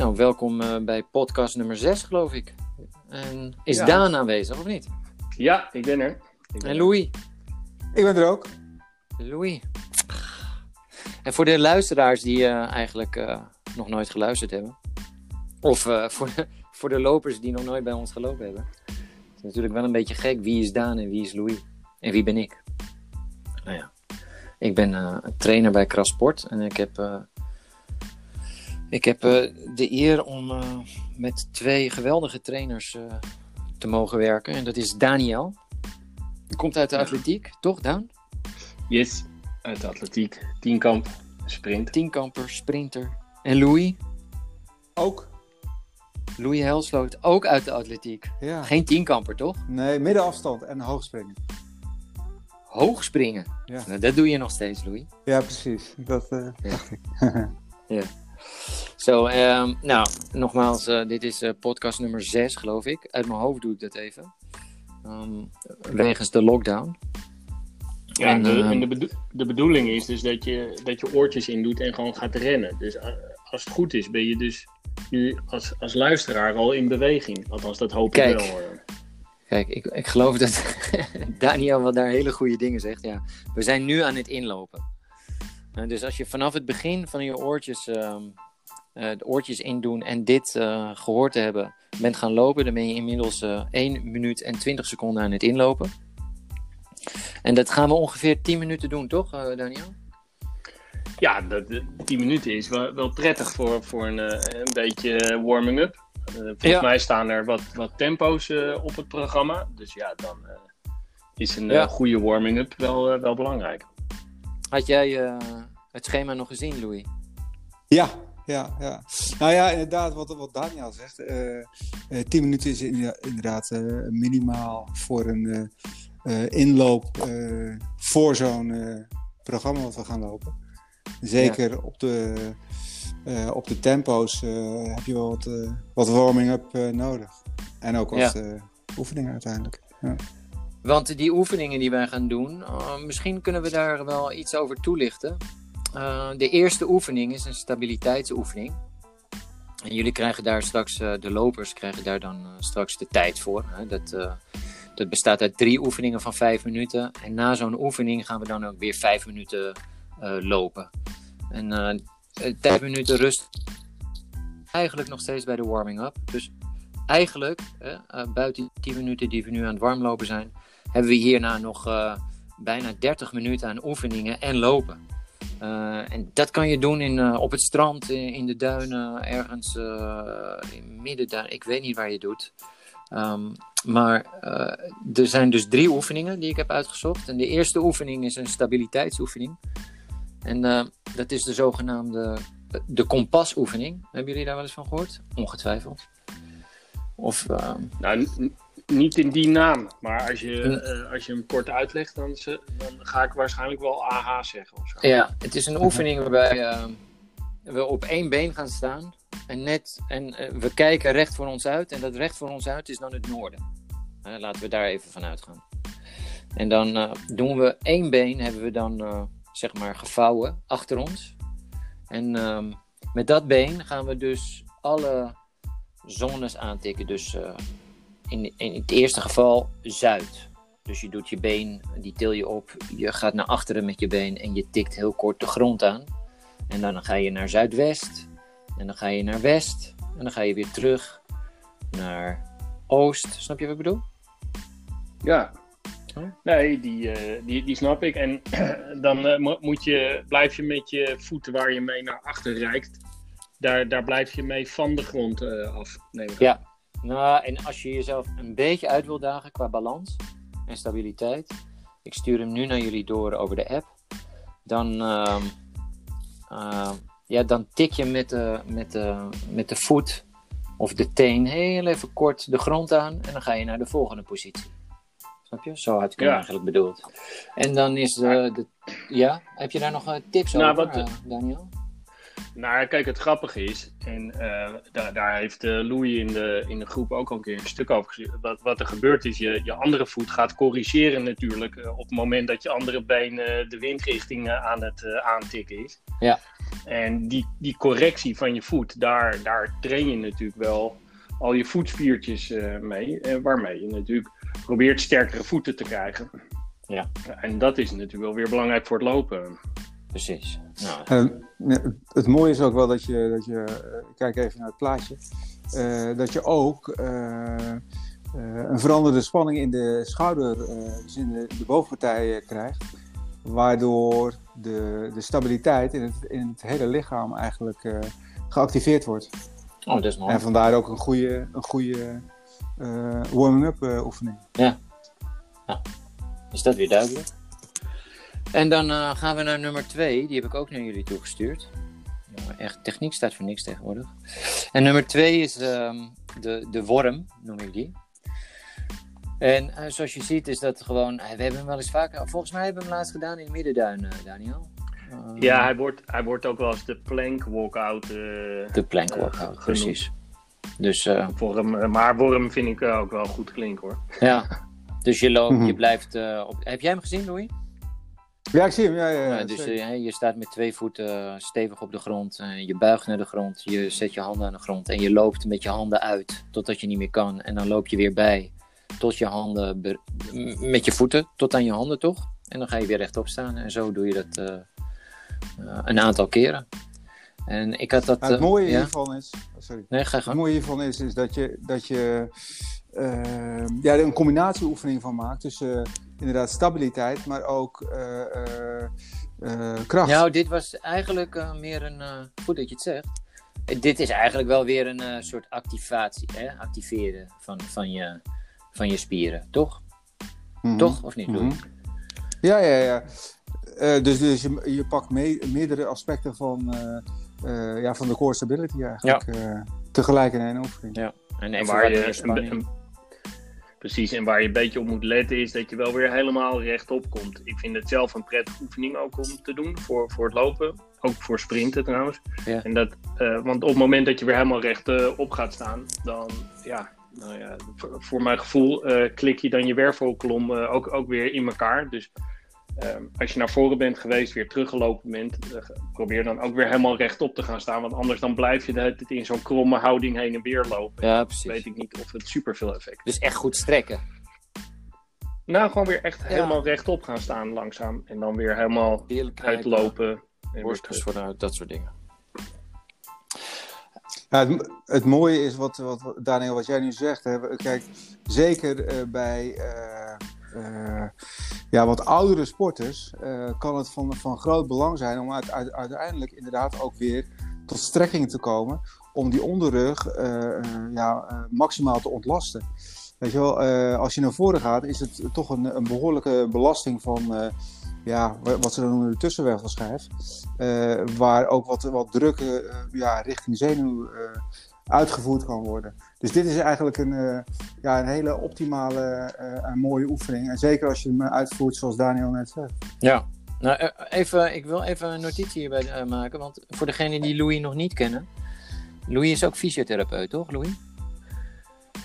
Nou, welkom eh, bij podcast nummer 6, geloof ik. En is Ja. Daan aanwezig, of niet? Ja, ik ben er. Ik ben En. Louis. Ik ben er ook. Louis. En voor de luisteraars die eh, eigenlijk eh, nog nooit geluisterd hebben. Of eh, voor, de, voor de lopers die nog nooit bij ons gelopen hebben. Het is natuurlijk wel een beetje gek. Wie is Daan en wie is Louis? En wie ben ik? Nou ja, ik ben eh, trainer bij Krasport. En ik heb, eh, ik heb eh, de eer om eh, met twee geweldige trainers eh, te mogen werken. En dat is Daniel. Die komt uit de Ja. atletiek, toch Daan? Yes, uit de atletiek. Tienkamp, sprint. tienkamper, sprinter. En Louis? Ook. Louis Helsloot, ook uit de atletiek. Ja. Geen tienkamper, toch? Nee, middenafstand en hoogspringen. Hoog springen. Ja. Nou, dat doe je nog steeds, Louis. Ja, precies. Dat, eh, Zo, ehm, nou, nogmaals, eh, dit is eh, podcast nummer 6, geloof ik. Uit mijn hoofd doe ik dat even. Ehm, wegens de lockdown. Ja, En, de, ehm, en de, bedo- de bedoeling is dus dat je, dat je oortjes in doet en gewoon gaat rennen. Dus eh, als het goed is, ben je dus nu als, als luisteraar al in beweging. Althans, dat hoop ik wel. hoor. Kijk, ik, ik geloof dat Daniel wel daar hele goede dingen zegt. Ja, we zijn nu aan het inlopen. Eh, dus als je vanaf het begin van je oortjes, ehm, eh, de oortjes indoen en dit eh, gehoord te hebben, bent gaan lopen, dan ben je inmiddels eh 1 minuut en 20 seconden aan het inlopen. En dat gaan we ongeveer 10 minuten doen, toch, Daniel? Ja, de- 10 minuten is wel, wel prettig voor, voor een, een beetje warming-up. Volgens Ja. mij staan er wat, wat tempo's op het programma. Dus ja, dan is een Ja. goede warming-up wel, wel belangrijk. Had jij het schema nog gezien, Louis? ja, ja, ja. Nou ja, inderdaad, wat, wat Daniel zegt. eh eh, 10 minuten is in- inderdaad eh, minimaal voor een inloop voor zo'n programma wat we gaan lopen. Zeker op, de, op de tempo's heb je wel wat, wat warming-up nodig. En ook wat oefeningen uiteindelijk. Ja. Want die oefeningen die wij gaan doen, eh, misschien kunnen we daar wel iets over toelichten. Eh, de eerste oefening is een stabiliteitsoefening. En jullie krijgen daar straks, eh, de lopers krijgen daar dan eh, straks de tijd voor. Hè? Dat, dat bestaat uit drie oefeningen van vijf minuten. En na zo'n oefening gaan we dan ook weer vijf minuten lopen. En vijf minuten rust. Eigenlijk nog steeds bij de warming-up. Dus eigenlijk, buiten die 10 minuten die we nu aan het warmlopen zijn, hebben we hierna nog bijna 30 minuten aan oefeningen en lopen. Eh, en dat kan je doen in, eh, op het strand, in, in de duinen, ergens eh in middenduin. Ik weet niet waar je doet. Ehm, maar eh, er zijn dus drie oefeningen die ik heb uitgezocht. En de eerste oefening is een stabiliteitsoefening. En eh, dat is de zogenaamde de kompasoefening. Hebben jullie daar wel eens van gehoord? Ongetwijfeld. Of ehm, Nou, niet in die naam, maar als je, eh, als je hem kort uitlegt, dan, ze- dan ga ik waarschijnlijk wel AH zeggen of zo. Ja, het is een oefening waarbij eh, we op één been gaan staan. En, net, en eh, we kijken recht voor ons uit. En dat recht voor ons uit is dan het noorden. Laten we daar even van uitgaan. En dan doen we één been, hebben we dan zeg maar gevouwen achter ons. En ehm, met dat been gaan we dus alle zones aantikken. Dus in, in het eerste geval zuid. Dus je doet je been, die til je op. Je gaat naar achteren met je been en je tikt heel kort de grond aan. En dan ga je naar zuidwest. En dan ga je naar west. En dan ga je weer terug naar oost. Snap je wat ik bedoel? Ja. Huh? Nee, die, eh, die, die snap ik. En dan eh, mo- moet je, blijf je met je voeten waar je mee naar achter reikt, daar, daar blijf je mee van de grond eh, af. Ja. Nou, en als je jezelf een beetje uit wil dagen qua balans en stabiliteit. Ik stuur hem nu naar jullie door over de app. Dan, ehm, ehm, ja, dan tik je met de, met, de, met de voet of de teen heel even kort de grond aan. En dan ga je naar de volgende positie. Snap je? Zo had ik hem Ja. eigenlijk bedoeld. En dan is de, de... Ja, heb je daar nog eh, tips Nou, over, wat, eh, eh, Daniel? Nou, kijk, het grappige is, en uh, daar, daar, heeft uh, Louis in de, in de groep ook al een keer een stuk over gezien. Wat, wat er gebeurt is, je, je andere voet gaat corrigeren natuurlijk uh, op het moment dat je andere been de windrichting aan het aantikken is. Ja. En die, die correctie van je voet, daar, daar train je natuurlijk wel al je voetspiertjes mee. waarmee je natuurlijk probeert sterkere voeten te krijgen. Ja. En dat is natuurlijk wel weer belangrijk voor het lopen. Precies. Nou. het mooie is ook wel dat je, dat je uh, kijk even naar het plaatje, uh, dat je ook uh, een veranderde spanning in de schouder, dus in de, de bovenpartij krijgt, waardoor de, de stabiliteit in het, in het hele lichaam eigenlijk geactiveerd wordt. Oh, dat is mooi. En vandaar ook een goede, een goede warming-up oefening. Ja. ja. Is dat weer duidelijk? En dan uh, gaan we naar nummer 2. Die heb ik ook naar jullie toegestuurd. Ja, echt, techniek staat voor niks tegenwoordig. En nummer 2 is um, de, de worm, noem ik die. En uh, zoals je ziet is dat gewoon... We hebben hem wel eens vaker... Volgens mij hebben we hem laatst gedaan in Middenduin, uh, Daniel. ja, hij wordt, hij wordt ook wel eens de plank walkout De plank walkout, precies. Dus, voor hem, maar worm vind ik ook wel goed klinken hoor. Ja, dus je, loopt, je blijft... op... Heb jij hem gezien, Louis? Ja, ik zie hem. Ja, ja, ja, dus uh, je staat met twee voeten stevig op de grond. Uh, je buigt naar de grond. Je zet je handen aan de grond. En je loopt met je handen uit totdat je niet meer kan. En dan loop je weer bij tot je handen met je voeten tot aan je handen toch? En dan ga je weer rechtop staan. En zo doe je dat uh, een aantal keren. En ik had dat. het mooie hiervan is. Oh, sorry. Nee, ga Het mooie hiervan is, is dat je, dat je ja, er een combinatieoefening van maakt. tussen inderdaad stabiliteit, maar ook uh, uh, kracht. Nou, dit was eigenlijk meer een, goed dat je het zegt, dit is eigenlijk wel weer een soort activatie, hè? activeren van, van, je, van je spieren, toch? Mm -hmm. Toch, of niet? Mm -hmm. Ja, ja, ja. dus dus je, je pakt me meerdere aspecten van, ja, van de core stability eigenlijk ja. tegelijk in één oefening. Ja, en, en waar je Precies, en waar je een beetje op moet letten is dat je wel weer helemaal rechtop komt. Ik vind het zelf een prettige oefening ook om te doen voor, voor het lopen. Ook voor sprinten trouwens. Ja. En dat, uh, want op het moment dat je weer helemaal rechtop uh, gaat staan, dan ja, nou ja, voor, voor mijn gevoel uh, klik je dan je wervelkolom ook, ook weer in elkaar. Dus Um, als je naar voren bent geweest, weer teruggelopen bent, uh, probeer dan ook weer helemaal rechtop te gaan staan. Want anders dan blijf je het in zo'n kromme houding heen en weer lopen. Ja, precies. weet ik niet of het super veel effect Dus echt goed strekken. Nou, gewoon weer echt ja. helemaal rechtop gaan staan langzaam. En dan weer helemaal uitlopen. Borstjes vooruit, dat soort dingen. Ja, het, het, mooie is wat, wat, Daniel, wat jij nu zegt. Hè. Kijk, zeker uh, bij uh, ja, wat oudere sporters uh, kan het van, van groot belang zijn om uit, uit, uiteindelijk inderdaad ook weer tot strekking te komen. Om die onderrug uh, ja, maximaal te ontlasten. Weet je wel, als je naar voren gaat, is het toch een, een behoorlijke belasting van ja, wat ze dan noemen de tussenwervelschijf. waar ook wat, wat druk ja, richting zenuw uitgevoerd kan worden. Dus dit is eigenlijk een, uh, ja, een hele optimale uh, en mooie oefening. En zeker als je hem uitvoert zoals Daniel net zegt. Ja, nou even, ik wil even een notitie hierbij maken. Want voor degenen die Louis nog niet kennen. Louis is ook fysiotherapeut, toch Louis?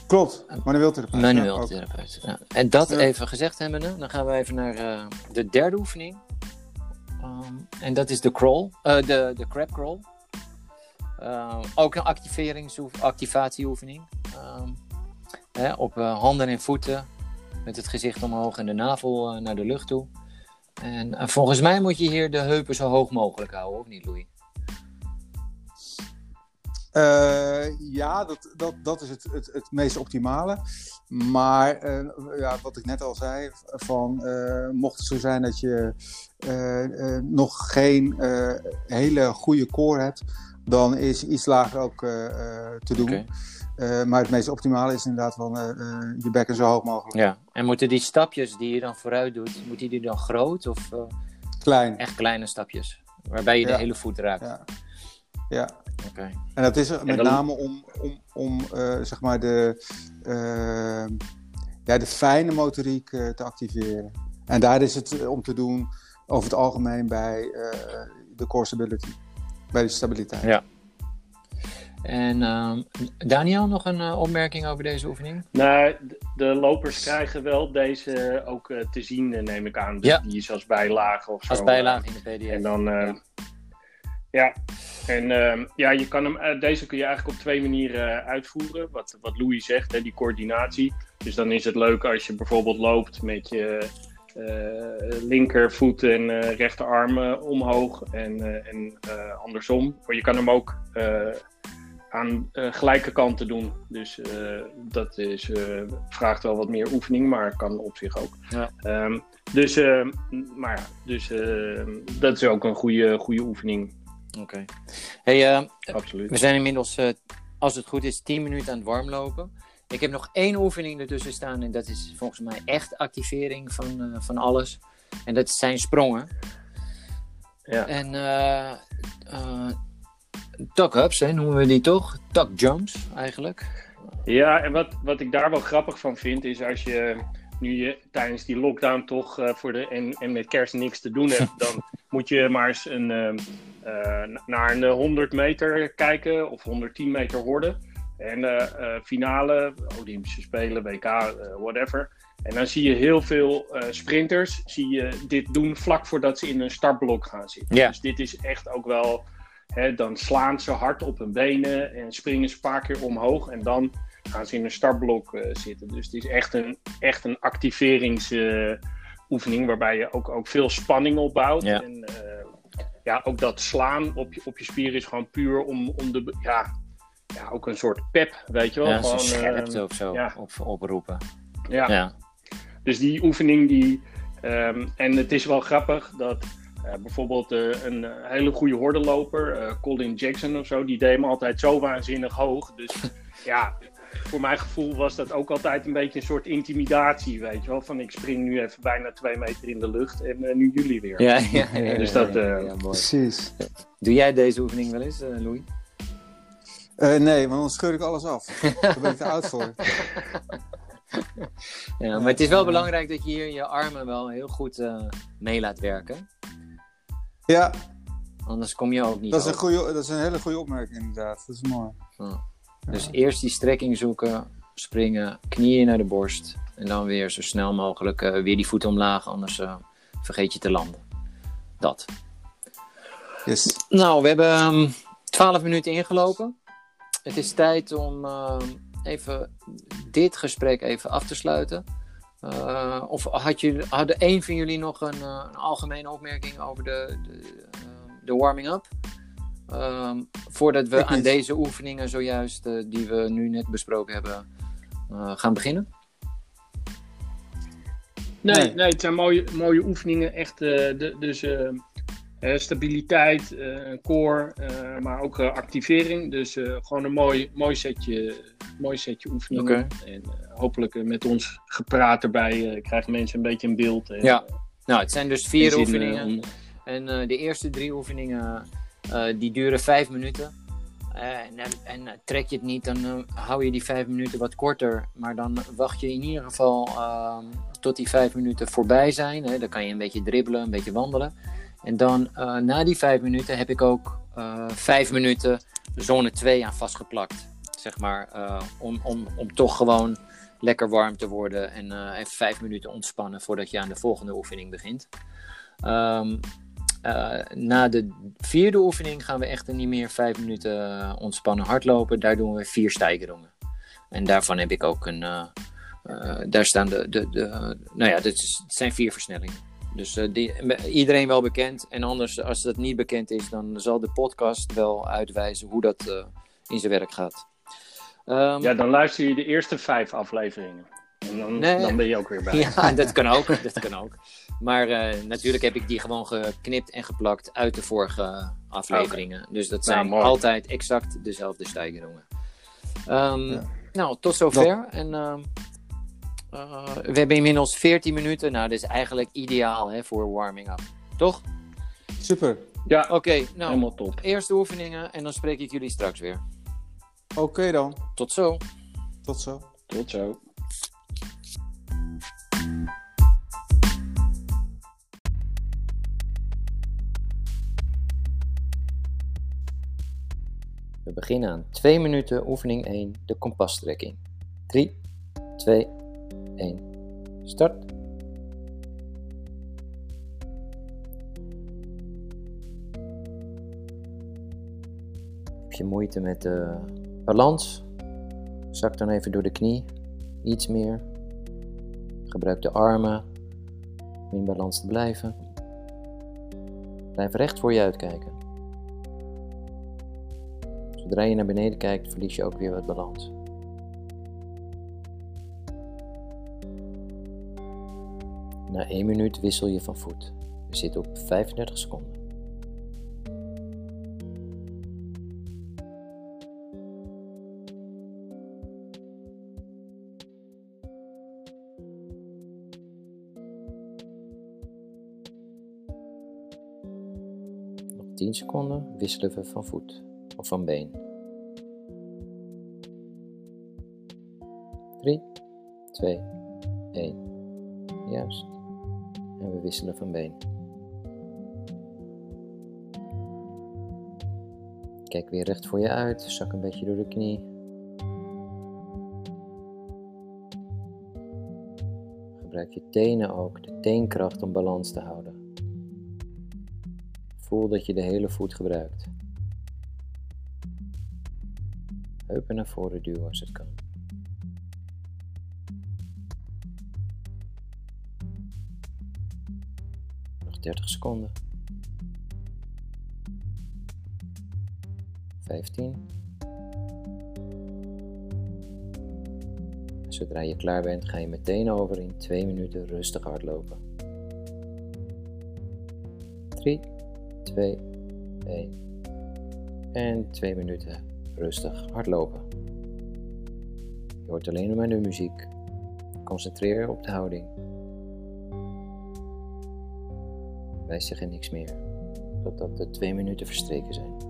Klopt, manueel therapeut. Manueel ja, therapeut, ja. En dat ja. even gezegd hebbende, dan gaan we even naar de derde oefening. Um, en dat is de crawl, de, de crab crawl. Uh, ook een activatieoefening. Uh, hè, op uh, handen en voeten. Met het gezicht omhoog en de navel naar de lucht toe. En volgens mij moet je hier de heupen zo hoog mogelijk houden, of niet, Louis? ja, dat, dat, dat is het, het, het meest optimale. Maar ja, wat ik net al zei, van, mocht het zo zijn dat je nog geen hele goede core hebt, dan is iets lager ook uh, te doen. Okay. Uh, maar het meest optimale is inderdaad van je bekken zo hoog mogelijk. Ja, en moeten die stapjes die je dan vooruit doet, moeten die dan groot of klein? Echt kleine stapjes, waarbij je ja. de hele voet raakt. Ja. ja. Oké. Okay. En dat is met dan... name om, om, om zeg maar de, ja, de fijne motoriek te activeren. En daar is het om te doen over het algemeen bij de core stability. Bij de stabiliteit. Ja. En ehm, Daniel, nog een uh, opmerking over deze oefening? Nou, de lopers krijgen wel deze ook uh, te zien, neem ik aan. Dus Ja. die is als bijlage of zo. Als bijlage in de PDF. En dan, eh, Ja. ja. En ehm, ja, je kan hem, eh, deze kun je eigenlijk op twee manieren eh, uitvoeren. Wat, wat Louis zegt, hè, die coördinatie. Dus dan is het leuk als je bijvoorbeeld loopt met je eh, linkervoet en eh, rechterarm eh, omhoog en, eh, en eh, andersom. Maar je kan hem ook eh, aan eh, gelijke kanten doen. Dus eh, dat is, eh, vraagt wel wat meer oefening, maar kan op zich ook. Ja. Ehm, dus, eh, maar ja, dus eh, dat is ook een goede, goede oefening, Oké. Hey, eh, absoluut. we zijn inmiddels, eh, als het goed is, 10 minuten aan het warmlopen. Ik heb nog één oefening ertussen staan en dat is volgens mij echt activering van, eh, van alles. En dat zijn sprongen. Ja. En eh eh tuck-ups, hè, noemen we die toch? Tuck-jumps eigenlijk. Ja, en wat, wat ik daar wel grappig van vind, is als je nu je tijdens die lockdown toch voor de, en, en met kerst niks te doen hebt, dan moet je maar eens een, naar een 100 meter kijken of 110 meter horden. En eh, finale, Olympische Spelen, WK, eh, whatever. En dan zie je heel veel sprinters zie je dit doen vlak voordat ze in een startblok gaan zitten. Dus dit is echt ook wel, hè, dan slaan ze hard op hun benen en springen ze een paar keer omhoog. En dan gaan ze in een startblok zitten. Dus het is echt een, echt een activeringsoefening waarbij je ook, ook veel spanning opbouwt. Ja. En ja, ook dat slaan op je, op je spier is gewoon puur om, om de, ja, ja, ook een soort pep, weet je wel. Ja, Gewoon, scherpte eh, of zo ja. op, oproepen. ja. Ja. Dus die oefening die. ehm, en het is wel grappig dat eh, bijvoorbeeld eh, een eh, hele goede hordenloper, eh, Colin Jackson of zo, die deed me altijd zo waanzinnig hoog. Dus ja, voor mijn gevoel was dat ook altijd een beetje een soort intimidatie, weet je wel. Van ik spring nu even bijna twee meter in de lucht en nu jullie weer. Ja, ja, ja, Dus ja, dat, ja, eh, ja, mooi. Precies. Doe jij deze oefening wel eens, eh, Louis? Eh, nee, want dan scheur ik alles af. Daar ben ik te oud voor. Ja, maar het is wel belangrijk dat je hier je armen wel heel goed eh, mee laat werken. Ja, Anders kom je ook niet dat is, een goede, dat is een hele goede opmerking inderdaad. Dat is mooi. Dus eerst die strekking zoeken, springen, knieën naar de borst. En dan weer zo snel mogelijk eh, weer die voeten omlaag, anders vergeet je te landen. Dat. Yes. Nou, we hebben ehm, 12 minuten ingelopen. Het is tijd om ehm, even dit gesprek even af te sluiten. Eh, of had je, hadden een van jullie nog een, eh, een algemene opmerking over de, de, eh, de warming-up? Ehm, voordat we aan deze oefeningen zojuist, eh, die we nu net besproken hebben, eh, gaan beginnen? Nee, Nee. nee. het zijn mooie, mooie oefeningen. Echt, eh, de, dus stabiliteit, eh core, eh, maar ook eh, activering. Dus eh, gewoon een mooi, mooi, setje, mooi setje oefeningen. En eh, hopelijk eh, met ons gepraat erbij eh, krijgen mensen een beetje een beeld. En, Ja, eh, Nou, het zijn dus vier eh, oefeningen. om- En eh, de eerste drie oefeningen eh, die duren vijf minuten. Eh, en en eh, trek je het niet, dan eh, hou je die vijf minuten wat korter. Maar dan wacht je in ieder geval ehm, tot die vijf minuten voorbij zijn. Hè. Dan kan je een beetje dribbelen, een beetje wandelen. En dan eh, na die vijf minuten heb ik ook eh, vijf minuten zone 2 aan vastgeplakt. Zeg maar, eh, om, om, om toch gewoon lekker warm te worden. En even vijf minuten ontspannen voordat je aan de volgende oefening begint. Ehm, eh, na de vierde oefening gaan we echt niet meer vijf minuten ontspannen hardlopen. Daar doen we vier stijgerungen. En daarvan heb ik ook een. daar staan de. de, de nou ja, dit zijn vier versnellingen. Dus eh, die, iedereen wel bekend. En anders, als dat niet bekend is, dan zal de podcast wel uitwijzen hoe dat eh, in zijn werk gaat. Ehm, ja, dan luister je de eerste vijf afleveringen. En dan, Nee. dan ben je ook weer bij. Ja, dat kan ook. Dat kan ook. Maar eh, natuurlijk heb ik die gewoon geknipt en geplakt uit de vorige afleveringen. Dus dat Nou, zijn mooi. altijd exact dezelfde stijgerungen. Ehm, Ja. Nou, tot zover. En eh, we hebben inmiddels 14 minuten. Nou, dat is eigenlijk ideaal hè, voor warming up. Toch? Super. Ja, Oké, nou, helemaal top. eerste oefeningen en dan spreek ik jullie straks weer. Oké dan. Tot zo. Tot zo. Tot zo. We beginnen aan 2 minuten oefening 1, de kompastrekking. 3, 2, 1, start. Heb je moeite met de balans? Zak dan even door de knie, iets meer. Gebruik de armen om in balans te blijven. Blijf recht voor je uitkijken. Zodra je naar beneden kijkt, verlies je ook weer wat balans. Na 1 minuut wissel je van voet. We zitten op 35 seconden. Nog 10 seconden wisselen we van voet of van been. 3, 2, 1. Juist. En we wisselen van been. Kijk weer recht voor je uit. Zak een beetje door de knie. Gebruik je tenen ook, de teenkracht om balans te houden. Voel dat je de hele voet gebruikt. Heupen naar voren duwen als het kan. 30 seconden. 15. Zodra je klaar bent, ga je meteen over in 2 minuten rustig hardlopen. 3, 2, 1. En 2 minuten rustig hardlopen. Je hoort alleen maar de muziek. Concentreer je op de houding. Wij zeggen niks meer, totdat de twee minuten verstreken zijn.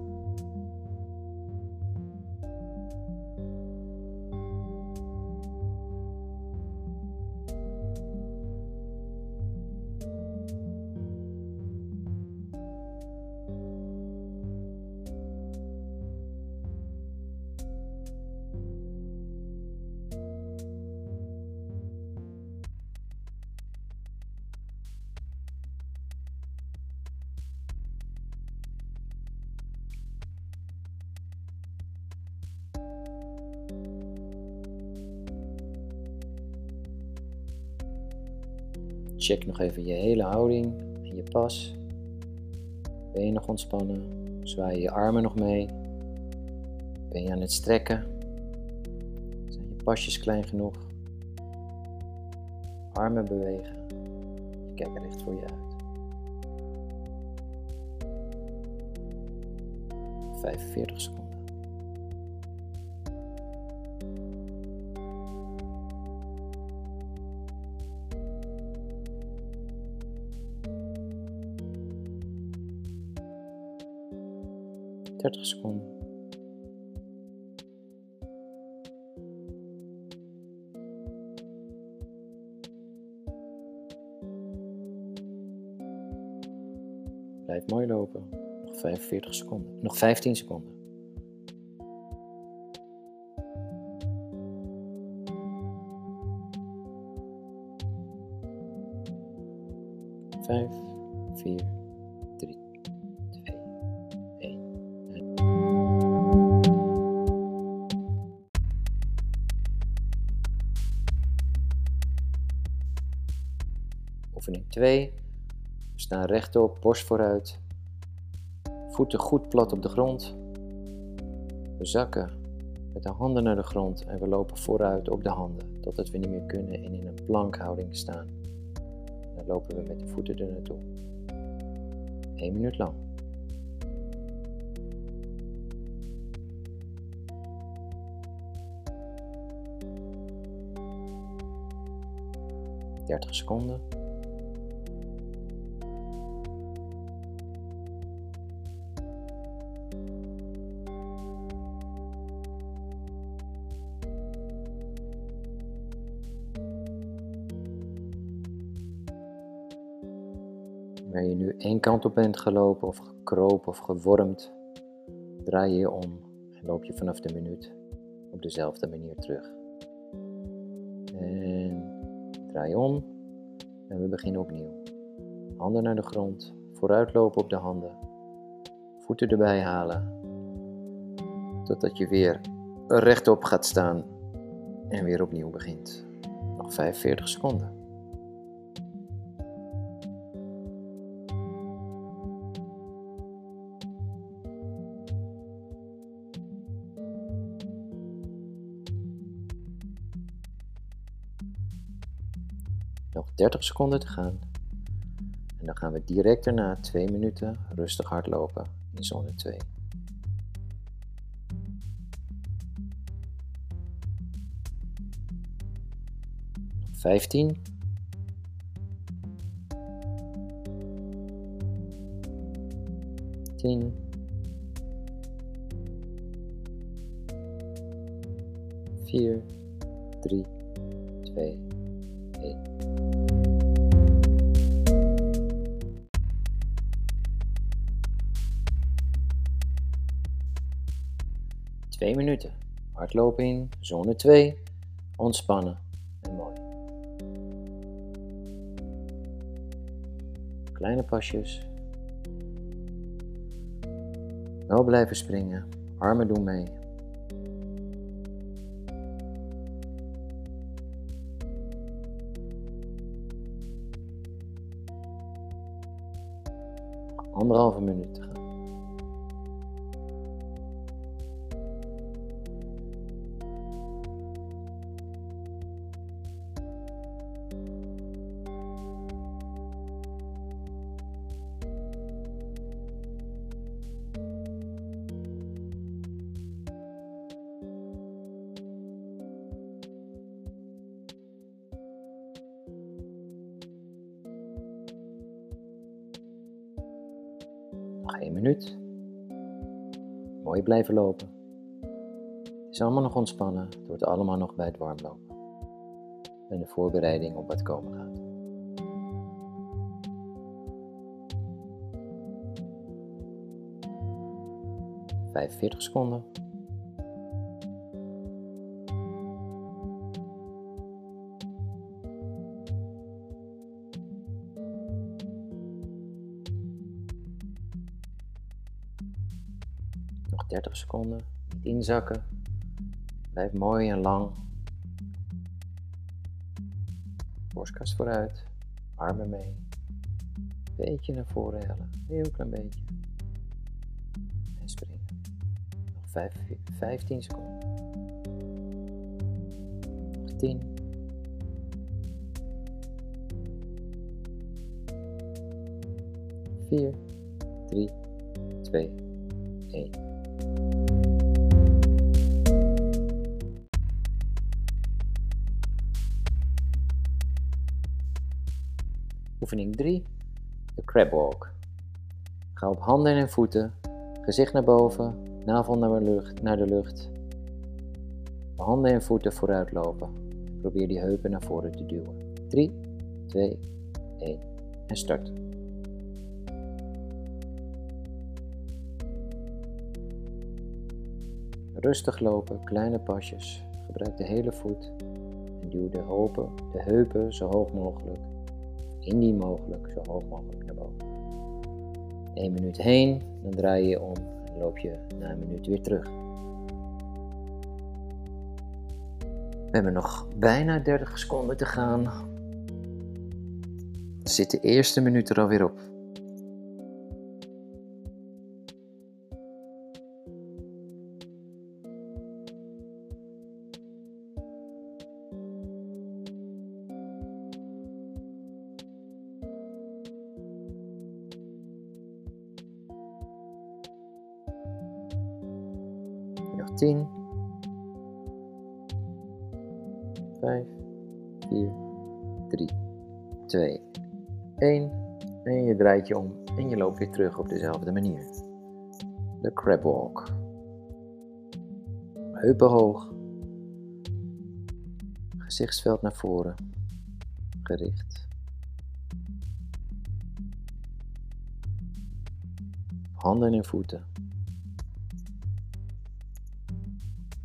Check nog even je hele houding en je pas. Ben je nog ontspannen? Zwaai je armen nog mee? Ben je aan het strekken? Zijn je pasjes klein genoeg? Armen bewegen. Je kijkt recht voor je uit. 45 seconden. Nog 15 seconden. Vijf, vier, drie, twee, één. Oefening 2. We staan rechtop, borst vooruit. Voeten goed plat op de grond. We zakken met de handen naar de grond en we lopen vooruit op de handen totdat we niet meer kunnen en in een plankhouding staan. Dan lopen we met de voeten er naartoe. 1 minuut lang. Dertig seconden. Kant op bent gelopen of gekropen of gewormd, draai je je om en loop je vanaf de minuut op dezelfde manier terug. En draai om en we beginnen opnieuw. Handen naar de grond, vooruitlopen op de handen, voeten erbij halen, totdat je weer rechtop gaat staan en weer opnieuw begint. Nog 45 seconden. 30 seconden te gaan. En dan gaan we direct daarna 2 minuten rustig hardlopen in zone 2. 15. Tien. Vier, drie, Hardlopen in, zone 2, ontspannen en mooi. Kleine pasjes. Wel blijven springen. Armen doen mee. Anderhalve minuut blijven lopen. Het is allemaal nog ontspannen. Het wordt allemaal nog bij het warmlopen. En de voorbereiding op wat komen gaat. Vijfenveertig seconden. 30 seconden. Niet inzakken. Blijf mooi en lang. Borstkast vooruit. Armen mee. Beetje naar voren hellen. Heel klein beetje. En springen. Nog vijf, 15 seconden. Nog 10. Vier, drie, twee, één. Oefening 3, de crab walk. Ga op handen en voeten, gezicht naar boven, navel naar de lucht. Naar de lucht. Handen en voeten vooruit lopen. Probeer die heupen naar voren te duwen. 3, 2, 1 en start. Rustig lopen, kleine pasjes. Gebruik de hele voet en duw de heupen, de heupen zo hoog mogelijk, indien mogelijk, zo hoog mogelijk naar boven. 1 minuut heen, dan draai je om en loop je na een minuut weer terug. We hebben nog bijna 30 seconden te gaan. Dan zit de eerste minuut er alweer op. weer terug op dezelfde manier. De crab walk. Heupen hoog. Gezichtsveld naar voren. Gericht. Handen en voeten.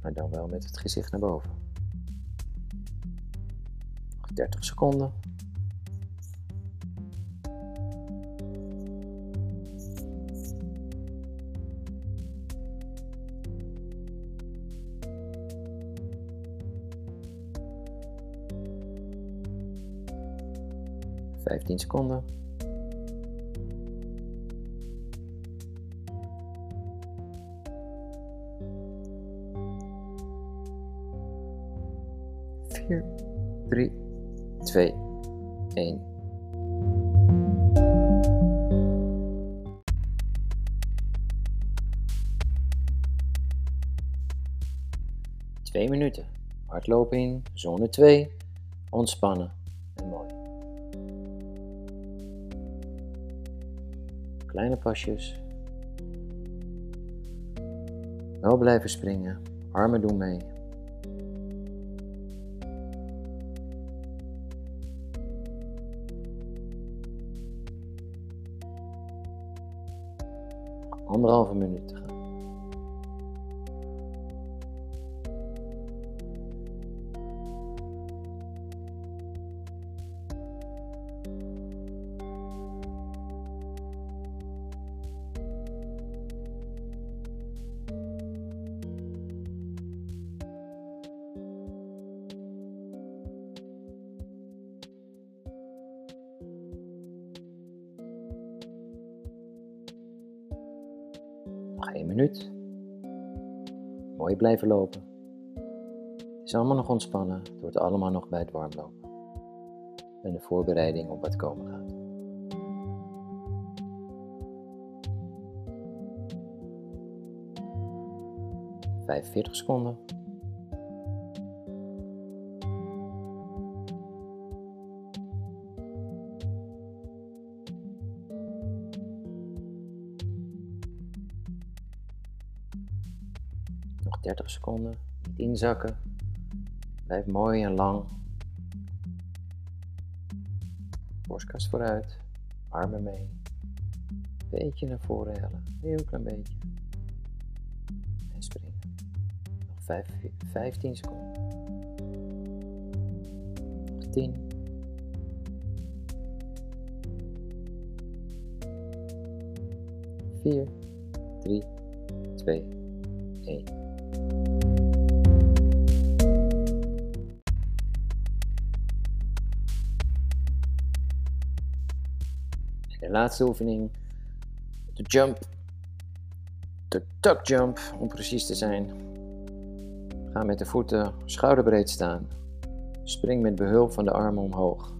maar dan wel met het gezicht naar boven. Nog 30 seconden. Vijftien seconden. Vier, drie, twee, één. Twee minuten. Hardlopen in, zone 2. Ontspannen Kleine pasjes. Wel blijven springen. Armen doen mee. Anderhalve minuut lopen. Het is allemaal nog ontspannen. Het wordt allemaal nog bij het warmlopen. En de voorbereiding op wat komen gaat. Vijfenveertig seconden. 10 seconden. Niet inzakken. Blijf mooi en lang. Borstkast vooruit. Armen mee. Beetje naar voren hellen. Heel klein beetje. En springen. Nog 15 seconden. 10. 4, 3, 2, oefening, de jump, de tuck jump om precies te zijn. Ga met de voeten schouderbreed staan. Spring met behulp van de armen omhoog.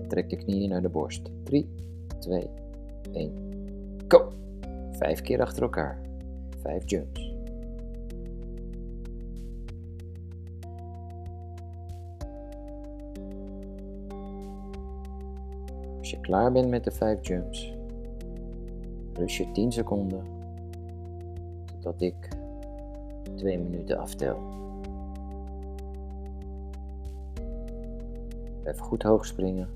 En trek de knieën naar de borst. 3, 2, 1. Go! Vijf keer achter elkaar. Vijf jumps. Klaar bent met de vijf jumps, rust je 10 seconden totdat ik 2 minuten aftel. Blijf goed hoog springen.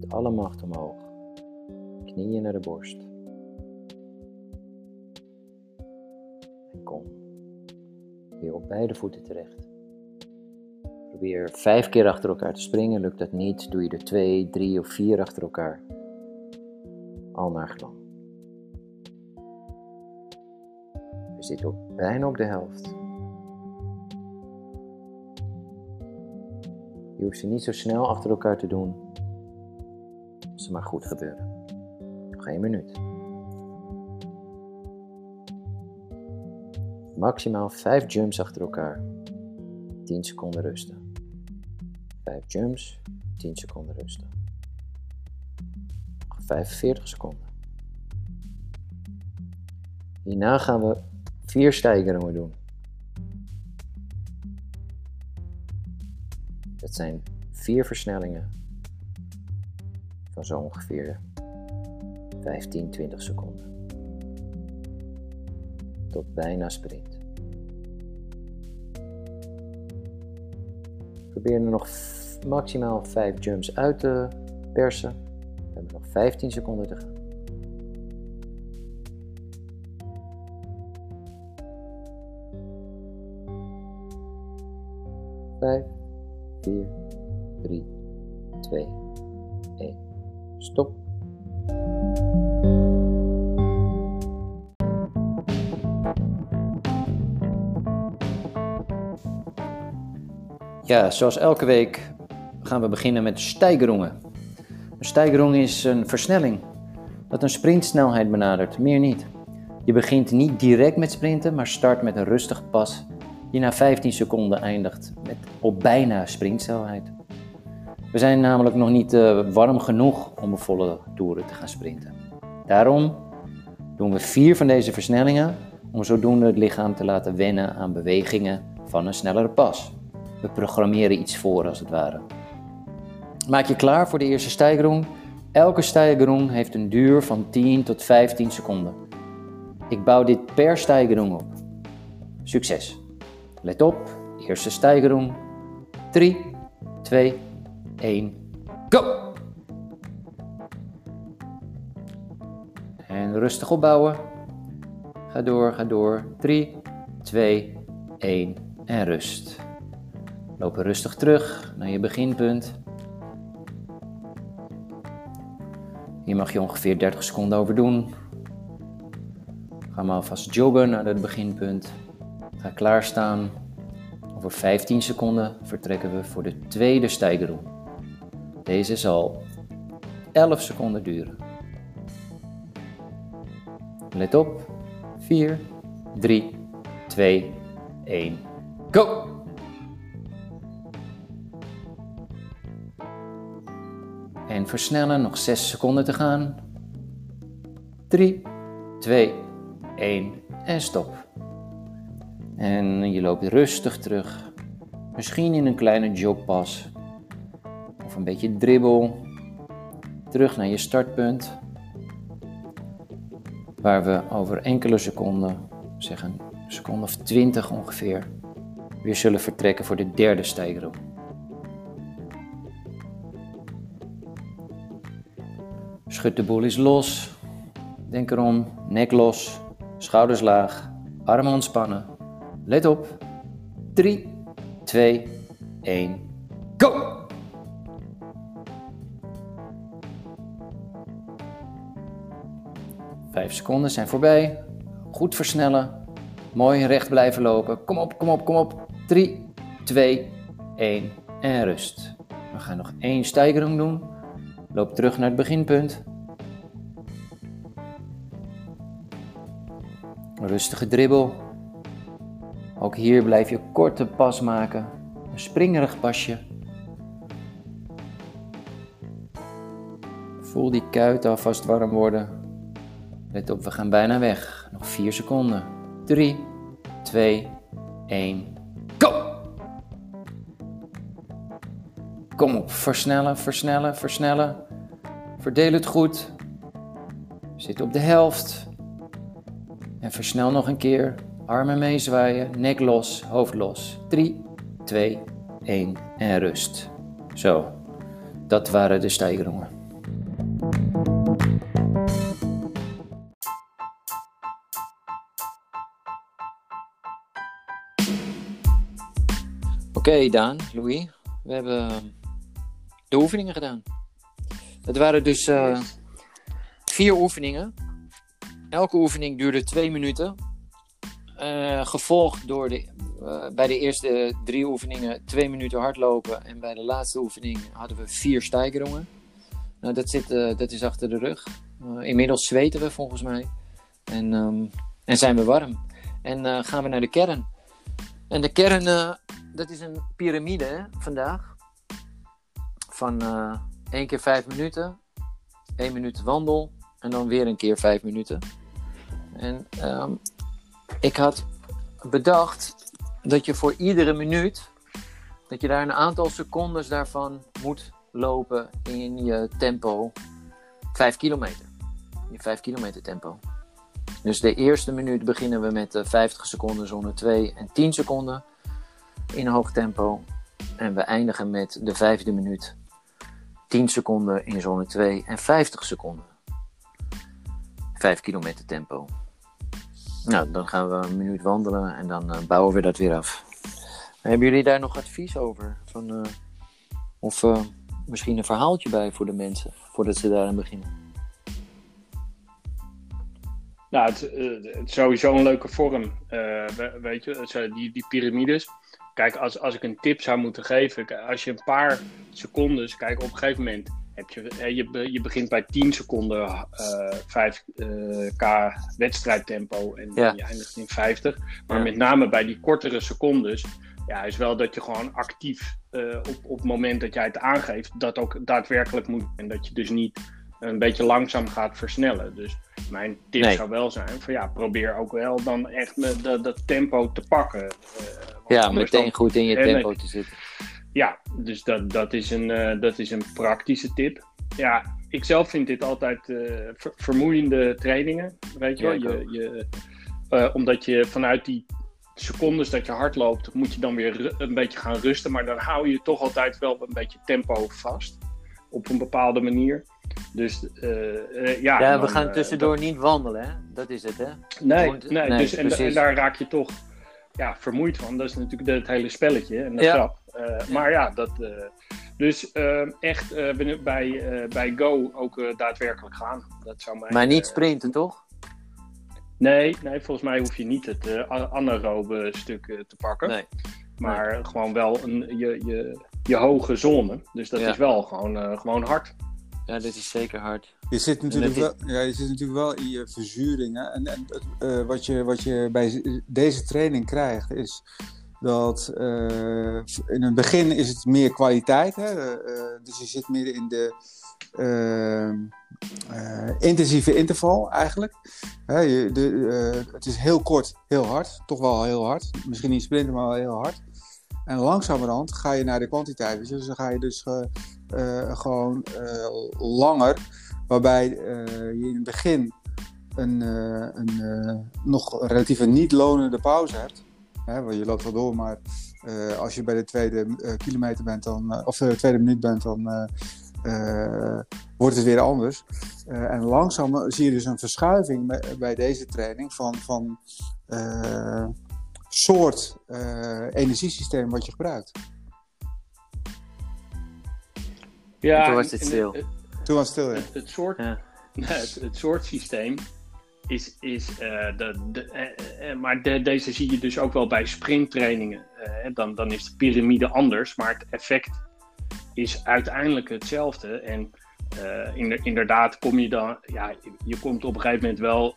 Met alle macht omhoog. Knieën naar de borst. En kom weer op beide voeten terecht. Probeer vijf keer achter elkaar te springen. Lukt dat niet, doe je er twee, drie of vier achter elkaar. Al naar gelang. We zitten op, bijna op de helft. Je hoeft ze niet zo snel achter elkaar te doen. Als ze maar goed gebeuren. Nog minuut. Maximaal vijf jumps achter elkaar. 10 seconden rusten. 5 jumps, 10 seconden rusten. Nog 45 seconden. Hierna gaan we vier stijgeringen doen. Dat zijn vier versnellingen van zo ongeveer 15, 20 seconden. Tot bijna sprint. Probeer er nog maximaal 5 jumps uit te persen. We hebben nog 15 seconden te gaan. 5, 4, 3, 2, 1. Stop. Ja, zoals elke week gaan we beginnen met stijgerongen. Een stijgerong is een versnelling dat een sprintsnelheid benadert, meer niet. Je begint niet direct met sprinten, maar start met een rustig pas die na 15 seconden eindigt met op bijna sprintsnelheid. We zijn namelijk nog niet uh, warm genoeg om een volle toeren te gaan sprinten. Daarom doen we vier van deze versnellingen om zodoende het lichaam te laten wennen aan bewegingen van een snellere pas. We programmeren iets voor als het ware. Maak je klaar voor de eerste stijgerung. Elke stijgerung heeft een duur van 10 tot 15 seconden. Ik bouw dit per stijgerung op. Succes! Let op, eerste stijgerung. 3, 2, 1, go! En rustig opbouwen. Ga door, ga door. 3, 2, 1 en rust. Loop rustig terug naar je beginpunt. Hier mag je ongeveer 30 seconden over doen. Ga maar alvast joggen naar het beginpunt. Ga klaarstaan. Over 15 seconden vertrekken we voor de tweede stijgeroen. Deze zal 11 seconden duren. Let op. 4, 3, 2, 1, go! En versnellen, nog 6 seconden te gaan. 3, 2, 1 en stop. En je loopt rustig terug. Misschien in een kleine jogpas. Of een beetje dribbel. Terug naar je startpunt. Waar we over enkele seconden, zeg een seconde of 20 ongeveer, weer zullen vertrekken voor de derde stijgeroep. Schud de boel eens los. Denk erom, nek los, schouders laag, armen ontspannen. Let op. 3, 2, 1, go! Vijf seconden zijn voorbij. Goed versnellen. Mooi recht blijven lopen. Kom op, kom op, kom op. 3, 2, 1 en rust. We gaan nog één stijgerung doen. Loop terug naar het beginpunt. Rustige dribbel. Ook hier blijf je korte pas maken. Een springerig pasje. Voel die kuit alvast warm worden. Let op, we gaan bijna weg. Nog 4 seconden. 3, 2, 1, go! Kom op, versnellen, versnellen, versnellen. Verdeel het goed. Zit op de helft. En versnel nog een keer. Armen meezwaaien, nek los, hoofd los. 3, 2, 1 en rust. Zo, dat waren de stijgerungen. Oké, okay, Daan, Louis. We hebben de oefeningen gedaan. Het waren dus uh, vier oefeningen. Elke oefening duurde twee minuten. Uh, gevolgd door de, uh, bij de eerste drie oefeningen twee minuten hardlopen. En bij de laatste oefening hadden we vier stijgerungen. Nou, dat, zit, dat is achter de rug. inmiddels zweten we volgens mij. En, um, en zijn we warm. En gaan we naar de kern. En de kern, dat is een piramide vandaag. Van één keer vijf minuten. één minuut wandel. En dan weer een keer vijf minuten. En um, ik had bedacht dat je voor iedere minuut, dat je daar een aantal secondes daarvan moet lopen in je tempo 5 kilometer. Je 5 kilometer tempo. Dus de eerste minuut beginnen we met 50 seconden zone 2 en 10 seconden in hoog tempo. En we eindigen met de vijfde minuut 10 seconden in zone 2 en 50 seconden. 5 kilometer tempo. Nou, dan gaan we een minuut wandelen en dan uh, bouwen we dat weer af. Hebben jullie daar nog advies over? Van, eh, of eh, misschien een verhaaltje bij voor de mensen, voordat ze daaraan beginnen? Nou, het, eh, het is sowieso een leuke vorm, eh, we- weet je, die, die piramides. Kijk, als, als ik een tip zou moeten geven, als je een paar secondes, kijk, op een gegeven moment heb je, eh, je, je begint bij 10 seconden eh 5k wedstrijdtempo en Ja. je eindigt in 50. Maar Ja. met name bij die kortere secondes, ja, is wel dat je gewoon actief eh, op, op het moment dat jij het aangeeft, dat ook daadwerkelijk moet. En dat je dus niet een beetje langzaam gaat versnellen. Dus mijn tip Nee. zou wel zijn: van ja, probeer ook wel dan echt dat, tempo te pakken. Eh, Ja, meteen dan- goed in je Eh, tempo te zitten. Ja, dus dat, dat, is een, eh, dat is een praktische tip. Ja, ik zelf vind dit altijd eh, ver- vermoeiende trainingen. Weet je wel? Je, je, eh, omdat je vanuit die secondes dat je hard loopt, moet je dan weer een beetje gaan rusten. Maar dan hou je toch altijd wel een beetje tempo vast. Op een bepaalde manier. Dus ja. Ja, dan, we gaan tussendoor niet wandelen, hè? Dat is het, hè? Nee, nee, nee, dus, en, daar raak je toch ja, vermoeid van. Dat is natuurlijk het hele spelletje en de Ja. grap. Eh, Maar ja, dat. eh, dus eh, echt eh, bij, eh, bij Go ook daadwerkelijk gaan. Dat zou mij, Maar niet sprinten, toch? nee, nee, volgens mij hoef je niet het eh, a- anaerobe stuk te pakken. Nee. Maar gewoon wel een, je, je, je hoge zone. Dus dat Ja. is wel gewoon, eh, gewoon hard. Ja, dit is zeker hard. Je zit natuurlijk, wel, ja, je zit natuurlijk wel in je verzuring. Hè? En, en eh, wat, je, wat je bij deze training krijgt, is dat eh, in het begin is het meer kwaliteit. Hè? Eh, eh, dus je zit meer in de intensieve interval eigenlijk. Hè, het is heel kort, heel hard. Toch wel heel hard. Misschien niet sprinten, maar wel heel hard. En langzamerhand ga je naar de kwantiteit. Dus dan ga je dus gewoon langer. Waarbij je in het begin een, een nog relatief niet lonende pauze hebt. Hè, want je loopt wel door, maar eh, als je bij de tweede eh, kilometer bent, dan, eh, of de tweede minuut bent, dan wordt het weer anders. Eh, en langzaam zie je dus een verschuiving bij, bij deze training van, van eh, soort eh, energiesysteem wat je gebruikt. Ja, toen was het en stil. Toen was het stil, ja. het, het soort Ja. Het soort systeem is. is eh, de, eh, eh, maar de- deze zie je dus ook wel bij sprinttrainingen. Dan, dan is de piramide anders, maar het effect is uiteindelijk hetzelfde. En inder- inderdaad, kom je dan. Ja, je komt op een gegeven moment wel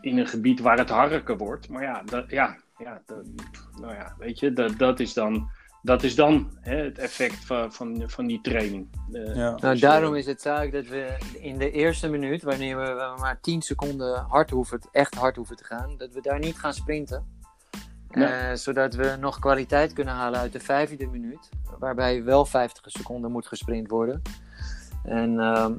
in een gebied waar het harker wordt. Maar ja, dat, ja, ja, dat, nou ja weet je, dat, dat is dan. Dat is dan hè, het effect van, van, van die training. Eh, Ja. Nou, dus, daarom eh, is het zaak dat we in de eerste minuut, wanneer we maar 10 seconden hard hoeven, echt hard hoeven te gaan, dat we daar niet gaan sprinten. Ja. Eh, zodat we nog kwaliteit kunnen halen uit de vijfde minuut, waarbij wel 50 seconden moet gesprint worden. En ehm,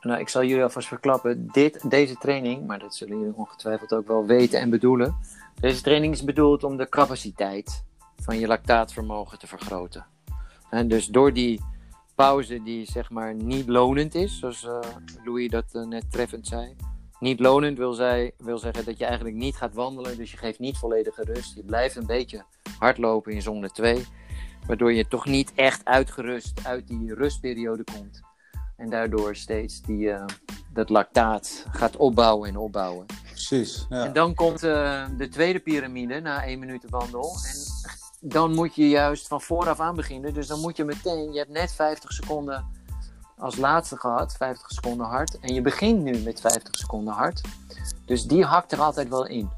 nou, ik zal jullie alvast verklappen, dit, deze training, maar dat zullen jullie ongetwijfeld ook wel weten en bedoelen. Deze training is bedoeld om de capaciteit van je lactaatvermogen te vergroten. En dus door die pauze die zeg maar niet lonend is, zoals eh, Louis dat eh, net treffend zei. Niet lonend wil, zij, wil zeggen dat je eigenlijk niet gaat wandelen, dus je geeft niet volledige rust. Je blijft een beetje hardlopen in zone 2, waardoor je toch niet echt uitgerust uit die rustperiode komt. En daardoor steeds die, eh, dat lactaat gaat opbouwen en opbouwen. Precies. Ja. En dan komt de tweede piramide na één minuut wandel. En dan moet je juist van vooraf aan beginnen. Dus dan moet je meteen, je hebt net 50 seconden als laatste gehad, 50 seconden hard. En je begint nu met 50 seconden hard. Dus die hakt er altijd wel in.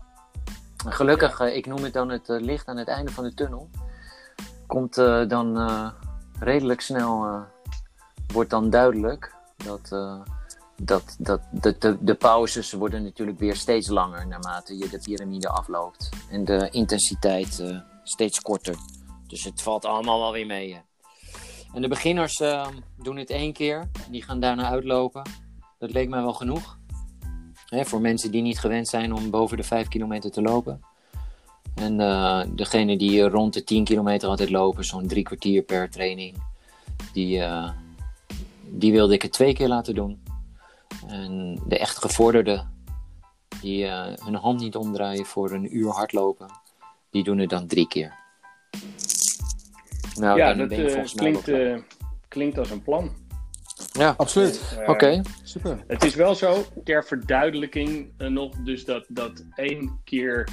Gelukkig, eh, ik noem het dan het eh, licht aan het einde van de tunnel. Komt eh, dan redelijk snel, wordt dan duidelijk dat, dat, dat de, de, pauzes worden natuurlijk weer steeds langer naarmate je de piramide afloopt. En de intensiteit steeds korter. Dus het valt allemaal wel weer mee. hè. En de beginners eh, doen het één keer. Die gaan daarna uitlopen. Dat leek mij wel genoeg. Hè, voor mensen die niet gewend zijn om boven de 5 kilometer te lopen. En eh degene die rond de 10 kilometer altijd lopen, zo'n drie kwartier per training, die, eh, die wilde ik het twee keer laten doen. En de echt gevorderden, die eh, hun hand niet omdraaien voor een uur hardlopen, die doen het dan drie keer. Nou, ja, dan dat eh, volgens mij klinkt, eh, klinkt als een plan. Ja, Absoluut. Eh, oké. Super. Het is wel zo, ter verduidelijking nog, dus dat, dat één keer